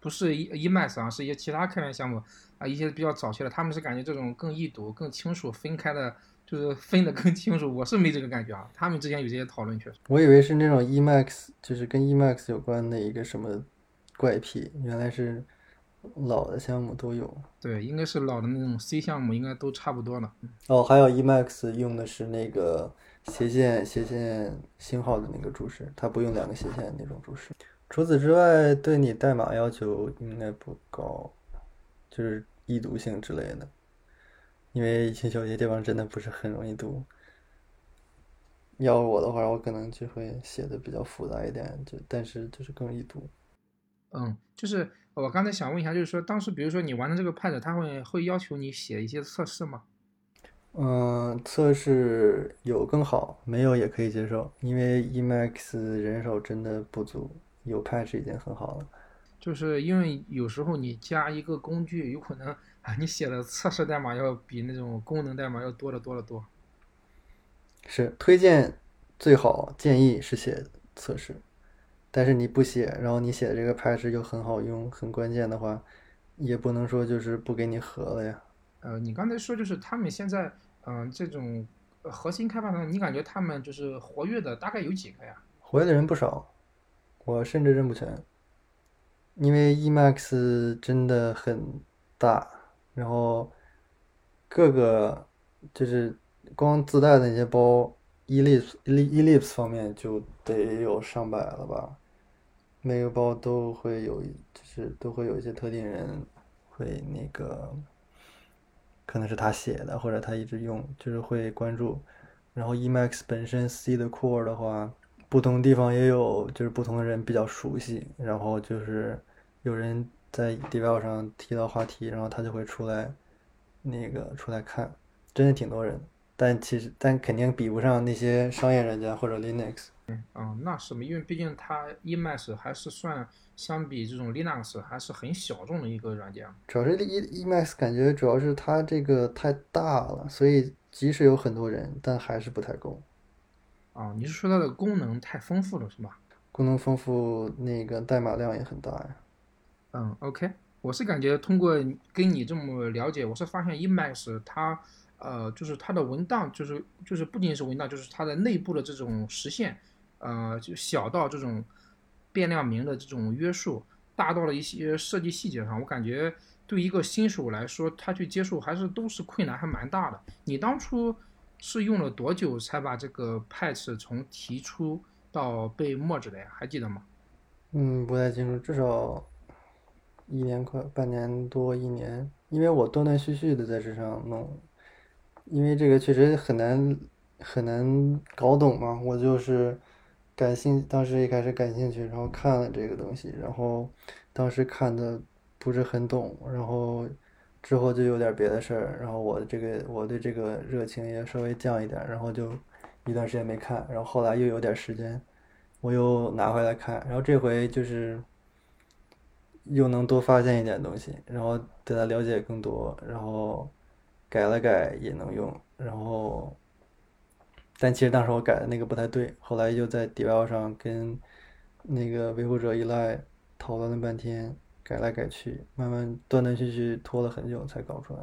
不是 E Emacs 啊，是一些其他开源项目啊，一些比较早期的，他们是感觉这种更易读、更清楚，分开的，就是分的更清楚。我是没这个感觉啊，他们之间有这些讨论，确实。我以为是那种 Emacs，就是跟 Emacs 有关的一个什么怪癖，原来是老的项目都有。对，应该是老的那种 C 项目，应该都差不多了。嗯哦，还有 Emacs 用的是那个斜线斜线星号的那个注释，它不用两个斜线那种注释。除此之外，对你代码要求应该不高，就是易读性之类的，因为有些地方真的不是很容易读。要我的话，我可能就会写的比较复杂一点，就但是就是更易读。嗯，就是我刚才想问一下，就是说当时比如说你玩的这个 pad，它会会要求你写一些测试吗？嗯，测试有更好，没有也可以接受，因为 Emacs 人手真的不足，有 patch 已经很好了。就是因为有时候你加一个工具，有可能啊，你写的测试代码要比那种功能代码要多得多得多。是推荐最好建议是写测试，但是你不写，然后你写的这个 patch 又很好用、很关键的话，也不能说就是不给你合了呀。呃，你刚才说就是他们现在嗯、这种呃核心开发商，你感觉他们就是活跃的大概有几个呀？活跃的人不少，我甚至认不全，因为 Emacs 真的很大，然后各个就是光自带的那些包，Ellipse Ellipse 方面就得有上百了吧，每个包都会有一，就是都会有一些特定人会那个，可能是他写的，或者他一直用，就是会关注。然后 Emacs 本身 C 的 core 的话，不同地方也有，就是不同的人比较熟悉，然后就是有人在 devel 上提到话题，然后他就会出来，那个出来看，真的挺多人，但其实但肯定比不上那些商业软件或者 Linux。嗯，那是因为毕竟它 Emacs 还是算相比这种 Linux 还是很小众的一个软件啊。主要是 E Emacs 感觉主要是它这个太大了，所以即使有很多人，但还是不太够。啊，你是说它的功能太丰富了是吧？功能丰富，那个代码量也很大呀。嗯，OK，我是感觉通过跟你这么了解，我是发现 Emacs 它呃就是它的文档就是就是不仅是文档，就是它的内部的这种实现，呃就小到这种变量名的这种约束，大到了一些设计细节上，我感觉对一个新手来说，他去接触还是都是困难还蛮大的。你当初是用了多久才把这个 patch 从提出到被墨制的呀？还记得吗？嗯，不太清楚，至少一年快半年多一年，因为我断断续续的在这上弄，因为这个确实很难很难搞懂嘛，我就是感兴，当时一开始感兴趣，然后看了这个东西，然后当时看的不是很懂，然后之后就有点别的事儿，然后我这个我对这个热情也稍微降一点，然后就一段时间没看，然后后来又有点时间，我又拿回来看，然后这回就是又能多发现一点东西，然后对它了解更多，然后改了改也能用，然后但其实当时我改的那个不太对，后来又在 Devel 上跟那个维护者依赖讨论了半天，改来改去，慢慢断断续续拖了很久才搞出来。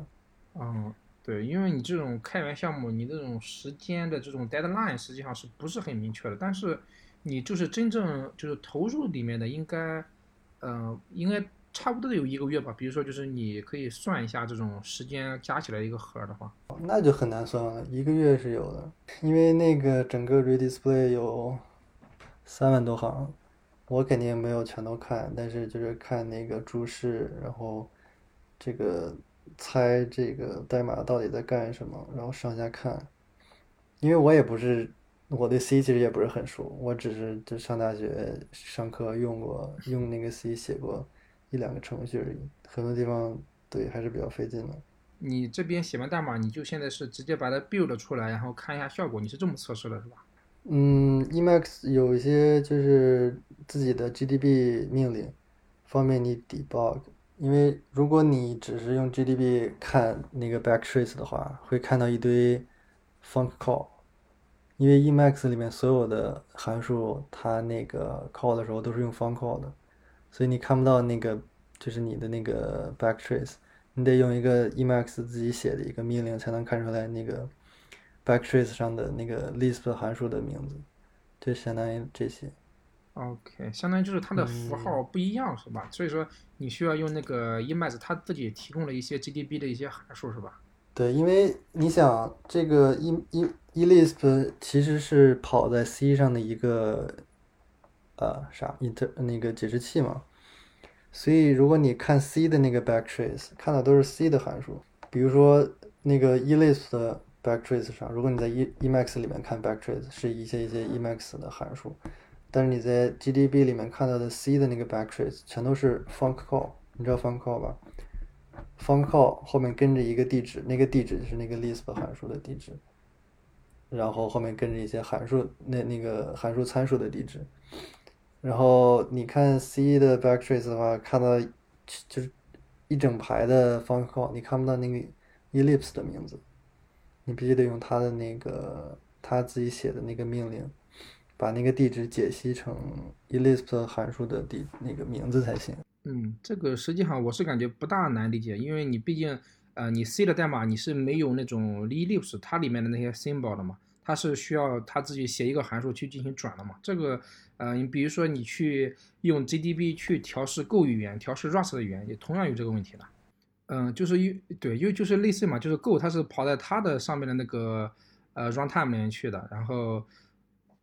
嗯，对，因为你这种开源项目，你这种时间的这种 deadline 实际上是不是很明确的？但是你就是真正就是投入里面的，应该，呃，应该差不多有一个月吧。比如说，就是你可以算一下这种时间加起来一个盒的话，那就很难算了，一个月是有的，因为那个整个 Redisplay 有三万多行，我肯定没有全都看，但是就是看那个注释，然后这个猜这个代码到底在干什么，然后上下看，因为我也不是我对 C 其实也不是很熟，我只是就上大学上课用过，用那个 C 写过一两个程序而已，很多地方对还是比较费劲的。你这边写完代码，你就现在是直接把它 build 出来，然后看一下效果，你是这么测试的，是吧？嗯，Emacs 有一些就是自己的 GDB 命令，方便你 debug。因为如果你只是用 GDB 看那个 backtrace 的话，会看到一堆 func call。因为 Emacs 里面所有的函数，它那个 call 的时候都是用 func call 的，所以你看不到那个就是你的那个 backtrace，你得用一个 Emacs 自己写的一个命令才能看出来那个 backtrace 上的那个 Lisp 函数的名字，就相当于这些。OK，相当于就是它的符号不一样，是吧？所以说你需要用那个 Emacs 它自己提供了一些 GDB 的一些函数，是吧？对，因为你想，这个 e e eLisp 其实是跑在 C 上的一个呃啥 inter 那个解释器嘛，所以如果你看 C 的那个 backtrace，看的都是 C 的函数，比如说那个 Elist 的 backtrace 上，如果你在 e Emacs 里面看 backtrace 是一些一些 Emacs 的函数，但是你在 GDB 里面看到的 C 的那个 backtrace 全都是 func call，你知道 func call 吧？func call 后面跟着一个地址，那个地址就是那个 Lisp 函数的地址，然后后面跟着一些函数，那那个函数参数的地址。然后你看 C 的 backtrace 的话，看到就是一整排的方框你看不到那个 ellipse 的名字，你必须得用它的那个他自己写的那个命令，把那个地址解析成 ellipse 函数的地那个名字才行。嗯，这个实际上我是感觉不大难理解，因为你毕竟，呃，你 C 的代码你是没有那种 Elipse 它里面的那些 symbol 的嘛，它是需要它自己写一个函数去进行转的嘛。这个，呃，你比如说你去用 GDB 去调试 Go 语言、调试 Rust 的语言，也同样有这个问题的。嗯，就是因对，因为就是类似嘛，就是 Go 它是跑在它的上面的那个呃 runtime 里面去的，然后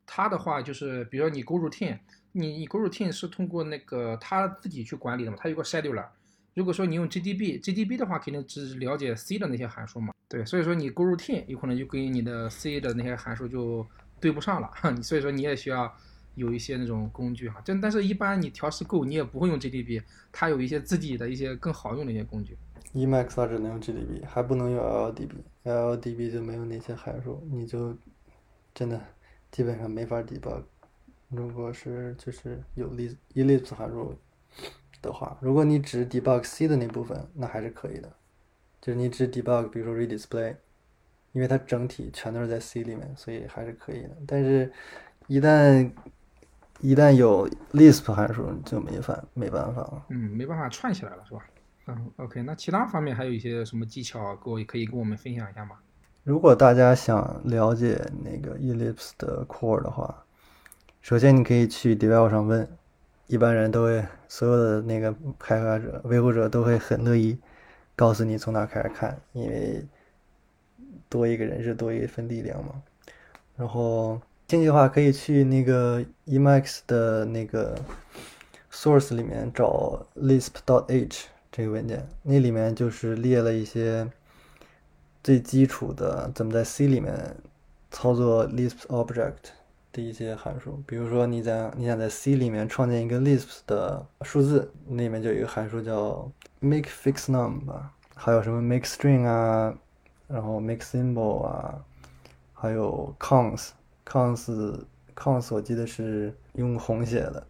它的话就是，比如说你 Go routine。你你 Go routine 是通过那个它自己去管理的嘛？它有个 scheduler。如果说你用 GDB，GDB 的话肯定只了解 C 的那些函数嘛。对，所以说你 Go routine 有可能就跟你的 C 的那些函数就对不上了，(laughs) 所以说你也需要有一些那种工具哈。真但是一般你调试够你也不会用 GDB，它有一些自己的一些更好用的一些工具。Emacs 它只能用 GDB，还不能用 LLDB，LLDB 就没有那些函数，你就真的基本上没法 debug。如果是就是有 Ellipse 函数的话，如果你只 debug C 的那部分，那还是可以的。就是你只 debug，比如说 Redisplay，因为它整体全都是在 C 里面，所以还是可以的。但是，一旦一旦有 Lisp 函数，就没法没办法了。嗯，没办法串起来了，是吧？嗯，OK，那其他方面还有一些什么技巧，各位可以跟我们分享一下吗？如果大家想了解那个 Ellipse 的 core 的话，首先，你可以去 Devel 上问，一般人都会，所有的那个开发者、维护者都会很乐意告诉你从哪开始看，因为多一个人是多一份力量嘛。然后兴趣的话，可以去那个 Emacs 的那个 source 里面找 lisp.h 这个文件，那里面就是列了一些最基础的怎么在 C 里面操作 Lisp object 的一些函数。比如说，你在你想在 C 里面创建一个 Lisp 的数字，那里面就有一个函数叫 makefixNum 吧，还有什么 makeString 啊，然后 makeSymbol 啊，还有 cons。Cons cons 我记得是用红写的，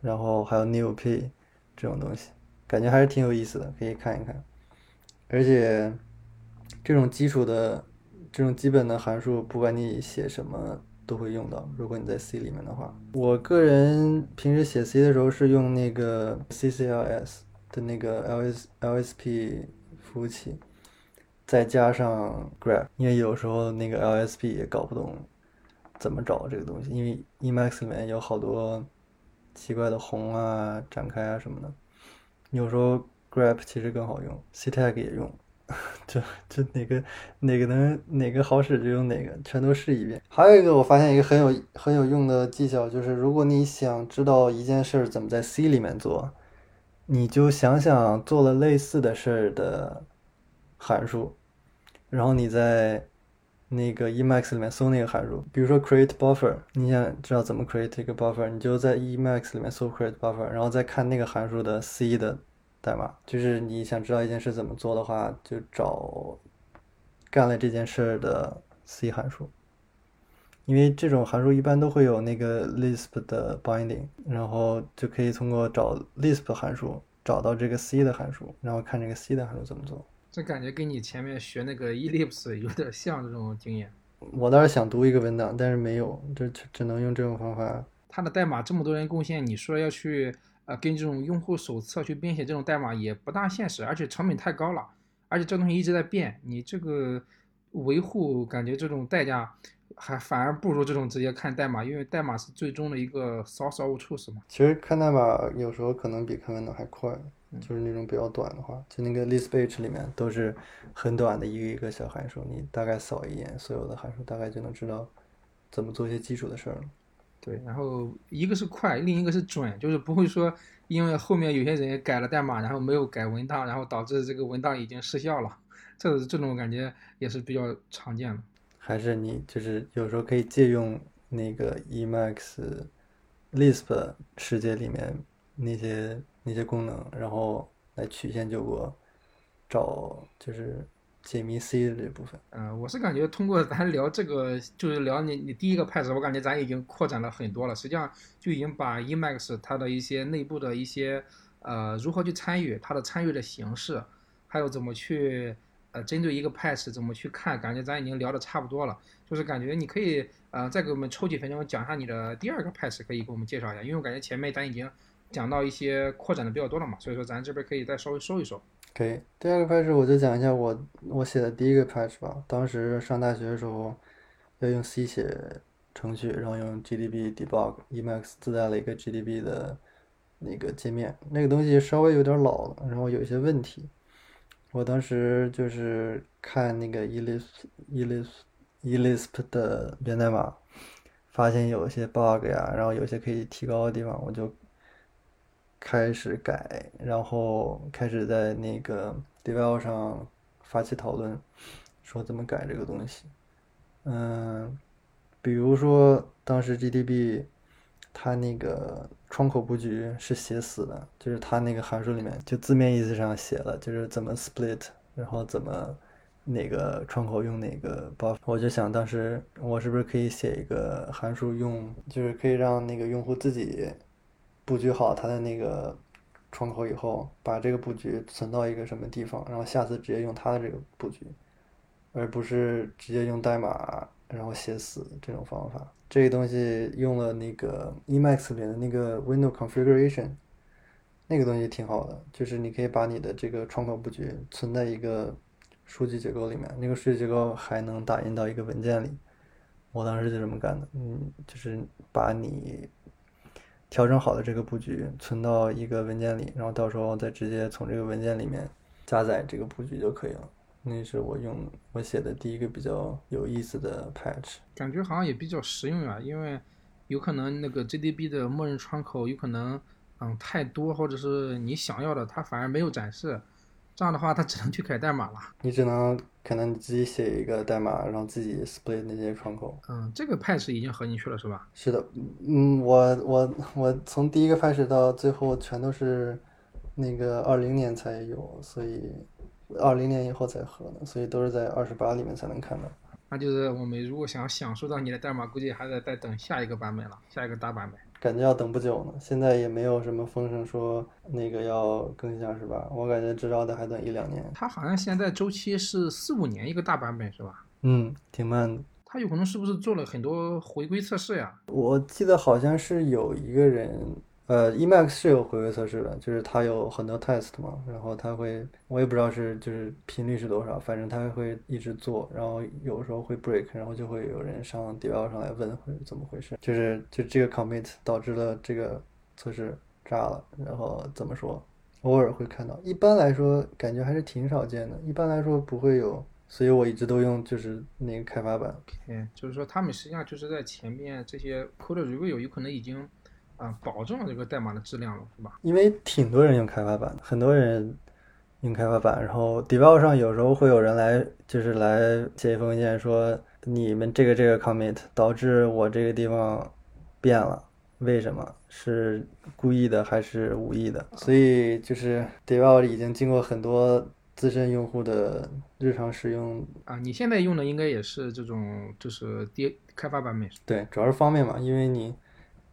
然后还有 newp 这种东西，感觉还是挺有意思的，可以看一看。而且这种基础的、这种基本的函数，不管你写什么都会用到。如果你在 C 里面的话，我个人平时写 C 的时候是用那个 ccls 的那个 ls lsp 服务器，再加上 grep，因为有时候那个 lsp 也搞不懂。怎么找这个东西？因为 Emacs 里面有好多奇怪的宏啊、展开啊什么的。有时候 grep 其实更好用，ctag 也用，(laughs) 就就哪个哪个能哪个好使就用哪个，全都试一遍。还有一个我发现一个很有很有用的技巧，就是如果你想知道一件事儿怎么在 C 里面做，你就想想做了类似的事儿的函数，然后你在。那个 Emacs 里面搜那个函数，比如说 create buffer，你想知道怎么 create 一个 buffer，你就在 Emacs 里面搜 create buffer，然后再看那个函数的 C 的代码。就是你想知道一件事怎么做的话，就找干了这件事的 C 函数，因为这种函数一般都会有那个 Lisp 的 binding，然后就可以通过找 Lisp 函数找到这个 C 的函数，然后看这个 C 的函数怎么做。这感觉跟你前面学那个 Ellipse 有点像，这种经验。我倒是想读一个文档，但是没有，就只能用这种方法。它的代码这么多人贡献，你说要去呃跟这种用户手册去编写这种代码也不大现实，而且成本太高了，而且这东西一直在变，你这个维护感觉这种代价还反而不如这种直接看代码，因为代码是最终的一个 source of truth 嘛。其实看代码有时候可能比看文档还快。就是那种比较短的话，就那个 ListPage 里面都是很短的一个一个小函数，你大概扫一眼所有的函数，大概就能知道怎么做一些基础的事儿了。对，然后一个是快，另一个是准，就是不会说因为后面有些人改了代码，然后没有改文档，然后导致这个文档已经失效了。这这种感觉也是比较常见的。还是你就是有时候可以借用那个 Emacs Lisp 世界里面那些。那些功能，然后来曲线救国，找就是解谜 C 的这部分。嗯，我是感觉通过咱聊这个，就是聊你你第一个派 a 我感觉咱已经扩展了很多了。实际上就已经把 Emacs 它的一些内部的一些呃如何去参与，它的参与的形式，还有怎么去呃针对一个 patch 怎么去看，感觉咱已经聊的差不多了。就是感觉你可以呃再给我们抽几分钟讲一下你的第二个 patch，可以给我们介绍一下，因为我感觉前面咱已经。讲到一些扩展的比较多了嘛，所以说咱这边可以再稍微收一收。可以，第二个 patch 我就讲一下我我写的第一个 patch 吧。当时上大学的时候要用 C 写程序，然后用 GDB debug，Emacs 自带了一个 GDB 的那个界面，那个东西稍微有点老了，然后有一些问题。我当时就是看那个 Elisp Elisp Elisp 的源代码，发现有一些 bug 呀，然后有些可以提高的地方，我就。开始改，然后开始在那个 develop 上发起讨论，说怎么改这个东西。嗯，比如说当时 GDB 它那个窗口布局是写死的，就是它那个函数里面就字面意思上写了，就是怎么 split，然后怎么哪个窗口用哪个 buff。我就想当时我是不是可以写一个函数用，就是可以让那个用户自己。布局好它的那个窗口以后，把这个布局存到一个什么地方，然后下次直接用它的这个布局，而不是直接用代码然后写死这种方法。这个东西用了那个 Emacs 里的那个 Window Configuration，那个东西挺好的，就是你可以把你的这个窗口布局存在一个数据结构里面，那个数据结构还能打印到一个文件里。我当时就这么干的，嗯，就是把你。调整好的这个布局存到一个文件里，然后到时候再直接从这个文件里面加载这个布局就可以了。那是我用我写的第一个比较有意思的 patch。感觉好像也比较实用啊，因为有可能那个 JDB 的默认窗口有可能嗯太多，或者是你想要的它反而没有展示，这样的话它只能去改代码了。你只能可能你自己写一个代码，然后自己 split 那些窗口。嗯，这个 patch 已经合进去了是吧？是的，嗯，我我我从第一个 patch 到最后全都是那个二零年才有，所以二零年以后才合的，所以都是在二十八里面才能看到。那就是我们如果想享受到你的代码，估计还得再等下一个版本了，下一个大版本。感觉要等不久呢，现在也没有什么风声说那个要更新二十八，我感觉至少得还等一两年。它好像现在周期是四五年一个大版本是吧？嗯，挺慢的。它有可能是不是做了很多回归测试呀？我记得好像是有一个人。呃，EMAC 是有回归测试的，就是它有很多 test 嘛，然后它会，我也不知道是就是频率是多少，反正它会一直做，然后有时候会 break，然后就会有人上 debug 上来问会怎么回事，就是就这个 commit 导致了这个测试炸了，然后怎么说，偶尔会看到，一般来说感觉还是挺少见的，一般来说不会有，所以我一直都用就是那个开发版。OK，就是说他们实际上就是在前面这些 code review 有可能已经。啊，保证了这个代码的质量了，是吧？因为挺多人用开发版，很多人用开发版，然后 debug 上有时候会有人来，就是来写一封信说你们这个这个 commit 导致我这个地方变了，为什么？是故意的还是无意的？所以就是 debug 已经经过很多资深用户的日常使用啊。你现在用的应该也是这种，就是 D 开发版本。对，主要是方便嘛，因为你。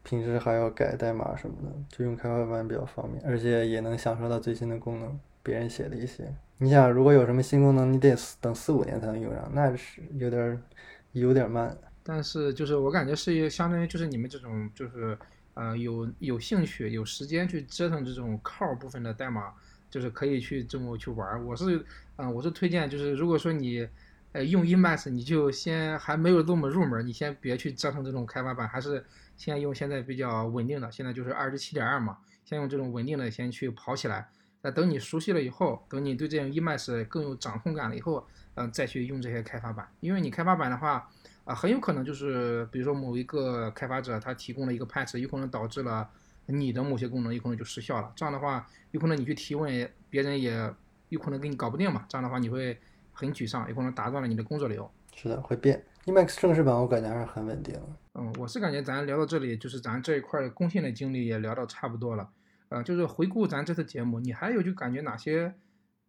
平时还要改代码什么的，就用开发版比较方便，而且也能享受到最新的功能。别人写的一些，你想，如果有什么新功能，你得等四五年才能用上，那是有点有点慢。但是就是我感觉是相当于就是你们这种就是呃有有兴趣有时间去折腾这种 core 部分的代码，就是可以去这么去玩。我是嗯我是推荐就是如果说你呃用 Emacs，你就先还没有这么入门，你先别去折腾这种开发版，还是。先用现在比较稳定的，现在就是二十七点二嘛，先用这种稳定的先去跑起来。那等你熟悉了以后，等你对这种 Emacs 更有掌控感了以后，嗯，再去用这些开发版。因为你开发版的话，啊，很有可能就是比如说某一个开发者他提供了一个 patch，有可能导致了你的某些功能有可能就失效了。这样的话，有可能你去提问，别人也有可能给你搞不定嘛。这样的话你会很沮丧，有可能打断了你的工作流。是的，会变。Emacs 正式版我感觉还是很稳定。嗯，我是感觉咱聊到这里，就是咱这一块的贡献的经历也聊到差不多了。呃，就是回顾咱这次节目，你还有就感觉哪些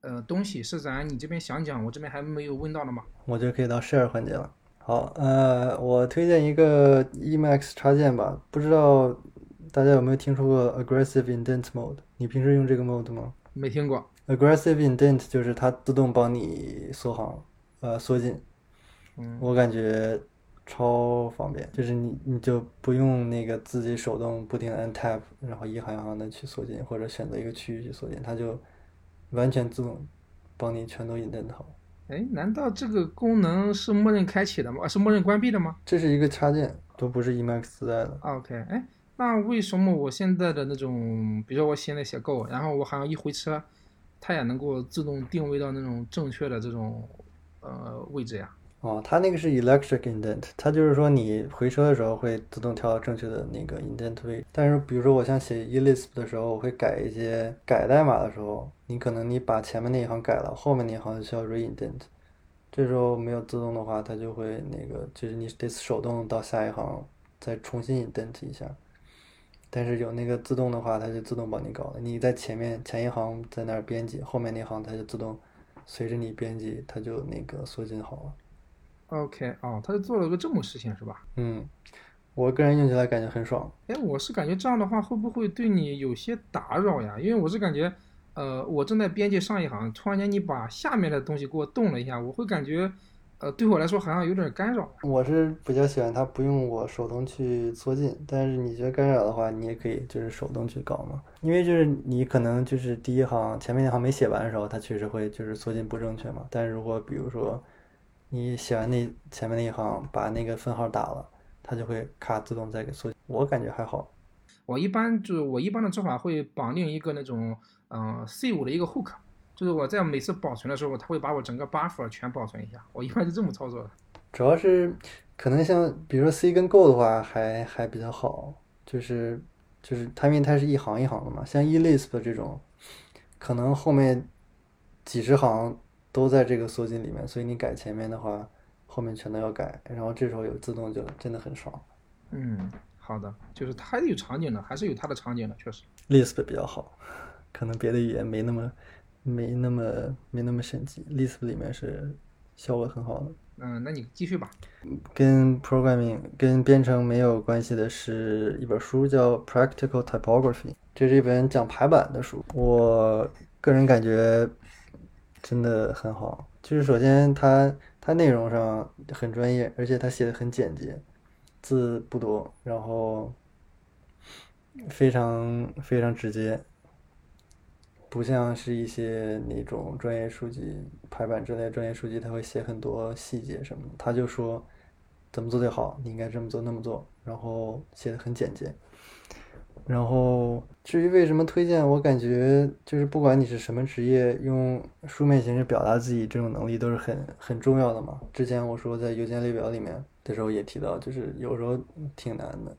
呃东西是咱你这边想讲，我这边还没有问到的吗？我觉得可以到 share 环节了。好，呃，我推荐一个 Emacs 插件吧，不知道大家有没有听说过 Aggressive Indent Mode？你平时用这个 mode 吗？没听过。Aggressive Indent 就是它自动帮你缩行，呃，缩进。我感觉超方便，就是你你就不用那个自己手动不停按 tab，然后一行一行的去缩进，或者选择一个区域去缩进，它就完全自动帮你全都 indent 好。哎，难道这个功能是默认开启的吗？是默认关闭的吗？这是一个插件，都不是 Emacs 自带的。OK，哎，那为什么我现在的那种，比如说我现在写 Go，然后我好像一回车，它也能够自动定位到那种正确的这种呃位置呀？哦，它那个是 electric indent，它就是说你回车的时候会自动调到正确的那个 indent 位。但是比如说我像写 elisp 的时候，我会改一些改代码的时候，你可能你把前面那一行改了，后面那一行需要 reindent。这时候没有自动的话，它就会那个就是你得手动到下一行再重新 indent 一下。但是有那个自动的话，它就自动帮你搞了。你在前面前一行在那儿编辑，后面那行它就自动随着你编辑，它就那个缩进好了。OK，哦，他就做了个这种事情是吧？嗯，我个人用起来感觉很爽。哎，我是感觉这样的话会不会对你有些打扰呀？因为我是感觉，呃，我正在编辑上一行，突然间你把下面的东西给我动了一下，我会感觉，呃，对我来说好像有点干扰。我是比较喜欢它不用我手动去缩进，但是你觉得干扰的话，你也可以就是手动去搞嘛。因为就是你可能就是第一行前面那行没写完的时候，它确实会就是缩进不正确嘛。但是如果比如说，你写完那前面那一行，把那个分号打了，它就会咔自动再给缩。我感觉还好。我一般就是我一般的做法会绑定一个那种嗯 C 五的一个 hook，就是我在每次保存的时候，它会把我整个 buffer 全保存一下。我一般是这么操作的。主要是可能像比如说 C 跟 Go 的话，还还比较好，就是就是它因为它是一行一行的嘛，像 eLisp 这种，可能后面几十行都在这个缩进里面，所以你改前面的话，后面全都要改，然后这时候有自动就真的很爽。嗯，好的，就是它有场景的，还是有它的场景的，确实。Lisp 比较好，可能别的语言没那么没那么没那么神奇，Lisp 里面是效果很好的。嗯，那你继续吧。跟 programming 跟编程没有关系的是一本书，叫《Practical Typography》，这是一本讲排版的书。我个人感觉真的很好，就是首先它它内容上很专业，而且它写的很简洁，字不多，然后非常非常直接，不像是一些那种专业书籍排版之类专业书籍，他会写很多细节什么。他就说怎么做最好，你应该这么做那么做，然后写的很简洁。然后至于为什么推荐，我感觉就是不管你是什么职业，用书面形式表达自己这种能力都是很很重要的嘛。之前我说在邮件列表里面的时候也提到，就是有时候挺难的。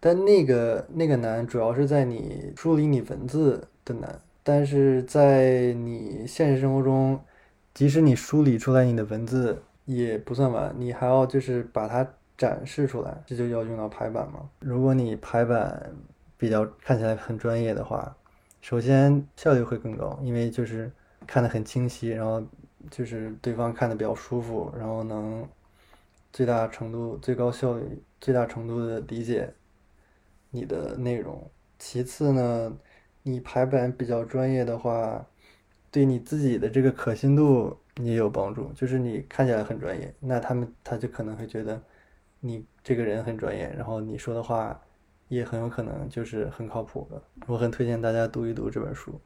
但那个那个难主要是在你梳理你文字的难，但是在你现实生活中，即使你梳理出来你的文字也不算完，你还要就是把它展示出来，这就要用到排版嘛。如果你排版比较看起来很专业的话，首先效率会更高，因为就是看得很清晰，然后就是对方看得比较舒服，然后能最大程度、最高效率、最大程度的理解你的内容。其次呢，你排版比较专业的话，对你自己的这个可信度也有帮助。就是你看起来很专业，那他们他就可能会觉得你这个人很专业，然后你说的话也很有可能就是很靠谱的。我很推荐大家读一读这本书，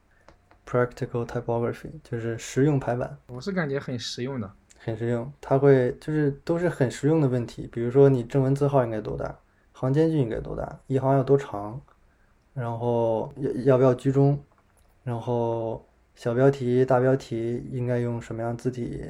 《Practical Typography》，就是实用排版。我是感觉很实用的。很实用，它会就是都是很实用的问题，比如说你正文字号应该多大，行间距应该多大，一行要多长，然后要要不要居中，然后小标题、大标题应该用什么样字体，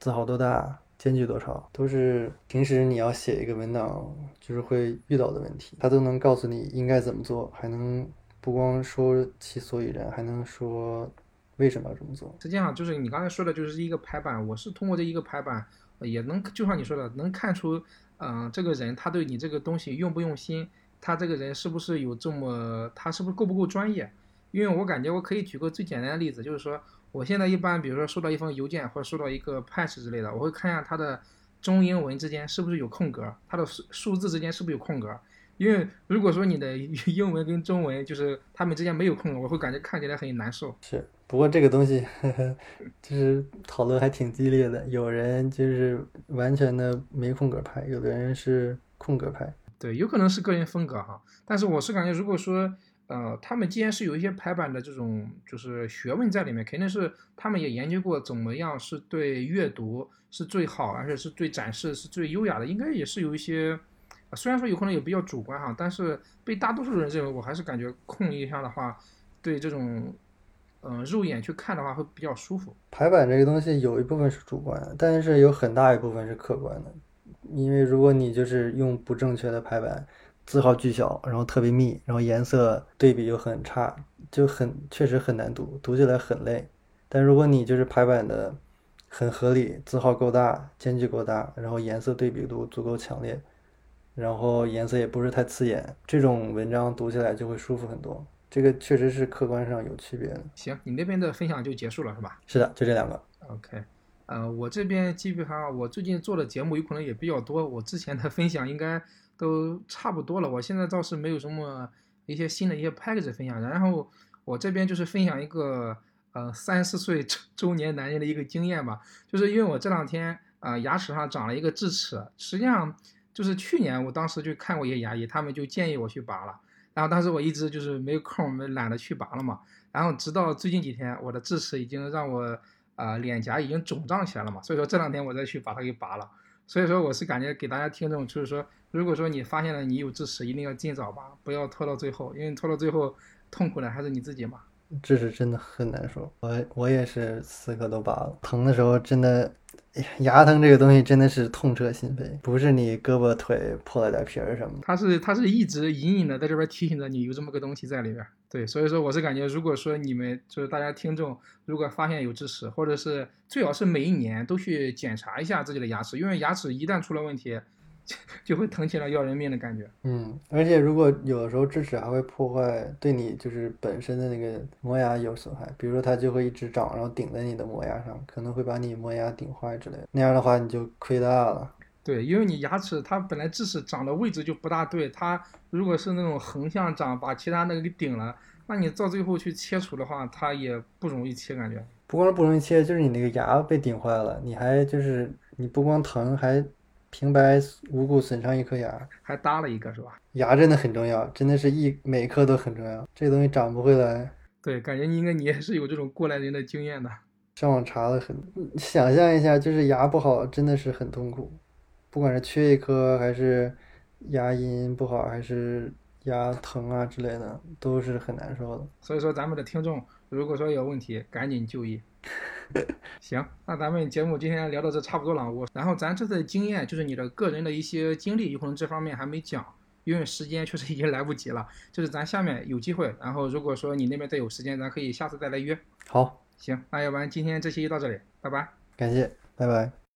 字号多大，间距多少，都是平时你要写一个文档就是会遇到的问题，它都能告诉你应该怎么做，还能不光说其所以然，还能说为什么要这么做。实际上就是你刚才说的，就是一个排版。我是通过这一个排版，也能就像你说的，能看出，嗯、这个人他对你这个东西用不用心，他这个人是不是有这么，他是不是够不够专业？因为我感觉我可以举个最简单的例子，就是说我现在一般，比如说收到一封邮件或者收到一个 patch 之类的，我会看一下它的中英文之间是不是有空格，它的数数字之间是不是有空格。因为如果说你的 (laughs) 英文跟中文就是它们之间没有空格，我会感觉看起来很难受。是，不过这个东西呵呵，就是讨论还挺激烈的。有人就是完全的没空格派，有的人是空格派。对，有可能是个人风格哈，但是我是感觉，如果说，呃，他们既然是有一些排版的这种就是学问在里面，肯定是他们也研究过怎么样是对阅读是最好，而且是最展示是最优雅的，应该也是有一些，虽然说有可能也比较主观哈，但是被大多数人认为，我还是感觉空一下的话，对这种，嗯、肉眼去看的话会比较舒服。排版这个东西有一部分是主观，但是有很大一部分是客观的。因为如果你就是用不正确的排版，字号巨小，然后特别密，然后颜色对比又很差，就很确实很难读，读起来很累。但如果你就是排版的很合理，字号够大，间距够大，然后颜色对比度足够强烈，然后颜色也不是太刺眼，这种文章读起来就会舒服很多。这个确实是客观上有区别的。行，你那边的分享就结束了是吧？是的，就这两个。OK，呃，我这边基本上我最近做的节目有可能也比较多，我之前的分享应该都差不多了。我现在倒是没有什么一些新的一些 package 分享，然后我这边就是分享一个呃三十岁周中年男人的一个经验吧，就是因为我这两天啊、呃牙齿上长了一个智齿，实际上就是去年我当时就看过一些牙医，他们就建议我去拔了，然后当时我一直就是没有空，没懒得去拔了嘛，然后直到最近几天，我的智齿已经让我。啊、脸颊已经肿胀起来了嘛，所以说这两天我再去把它给拔了。所以说我是感觉给大家听众，就是说，如果说你发现了你有智齿，一定要尽早拔，不要拖到最后，因为拖到最后痛苦的还是你自己嘛。智齿真的很难受。我我也是四颗都拔了，疼的时候真的，牙疼这个东西真的是痛彻心扉，不是你胳膊腿破了点皮儿什么的。它是它是一直隐隐的在这边提醒着你有这么个东西在里边。对，所以说我是感觉，如果说你们就是大家听众，如果发现有智齿，或者是最好是每一年都去检查一下自己的牙齿，因为牙齿一旦出了问题，就 (laughs) 就会疼起来要人命的感觉。嗯，而且如果有的时候智齿还会破坏对你就是本身的那个磨牙有损害，比如说它就会一直长，然后顶在你的磨牙上，可能会把你磨牙顶坏之类的。那样的话你就亏大了。对，因为你牙齿它本来智齿长的位置就不大对，它如果是那种横向长，把其他那个给顶了，那你到最后去切除的话，它也不容易切，感觉。不光是不容易切，就是你那个牙被顶坏了，你还就是你不光疼，还平白无故损伤一颗牙。还搭了一个是吧？牙真的很重要，真的是一每一颗都很重要，这个东西长不回来。对，感觉你应该你也是有这种过来人的经验的。上网查了很，想象一下，就是牙不好真的是很痛苦。不管是缺一颗，还是牙龈不好，还是牙疼啊之类的，都是很难受的。所以说，咱们的听众如果说有问题，赶紧就医。(laughs) 行，那咱们节目今天聊到这差不多了。我然后咱这次的经验就是你的个人的一些经历，有可能这方面还没讲，因为时间确实已经来不及了。就是咱下面有机会，然后如果说你那边再有时间，咱可以下次再来约。好，行，那要不然今天这期就到这里，拜拜。感谢，拜拜。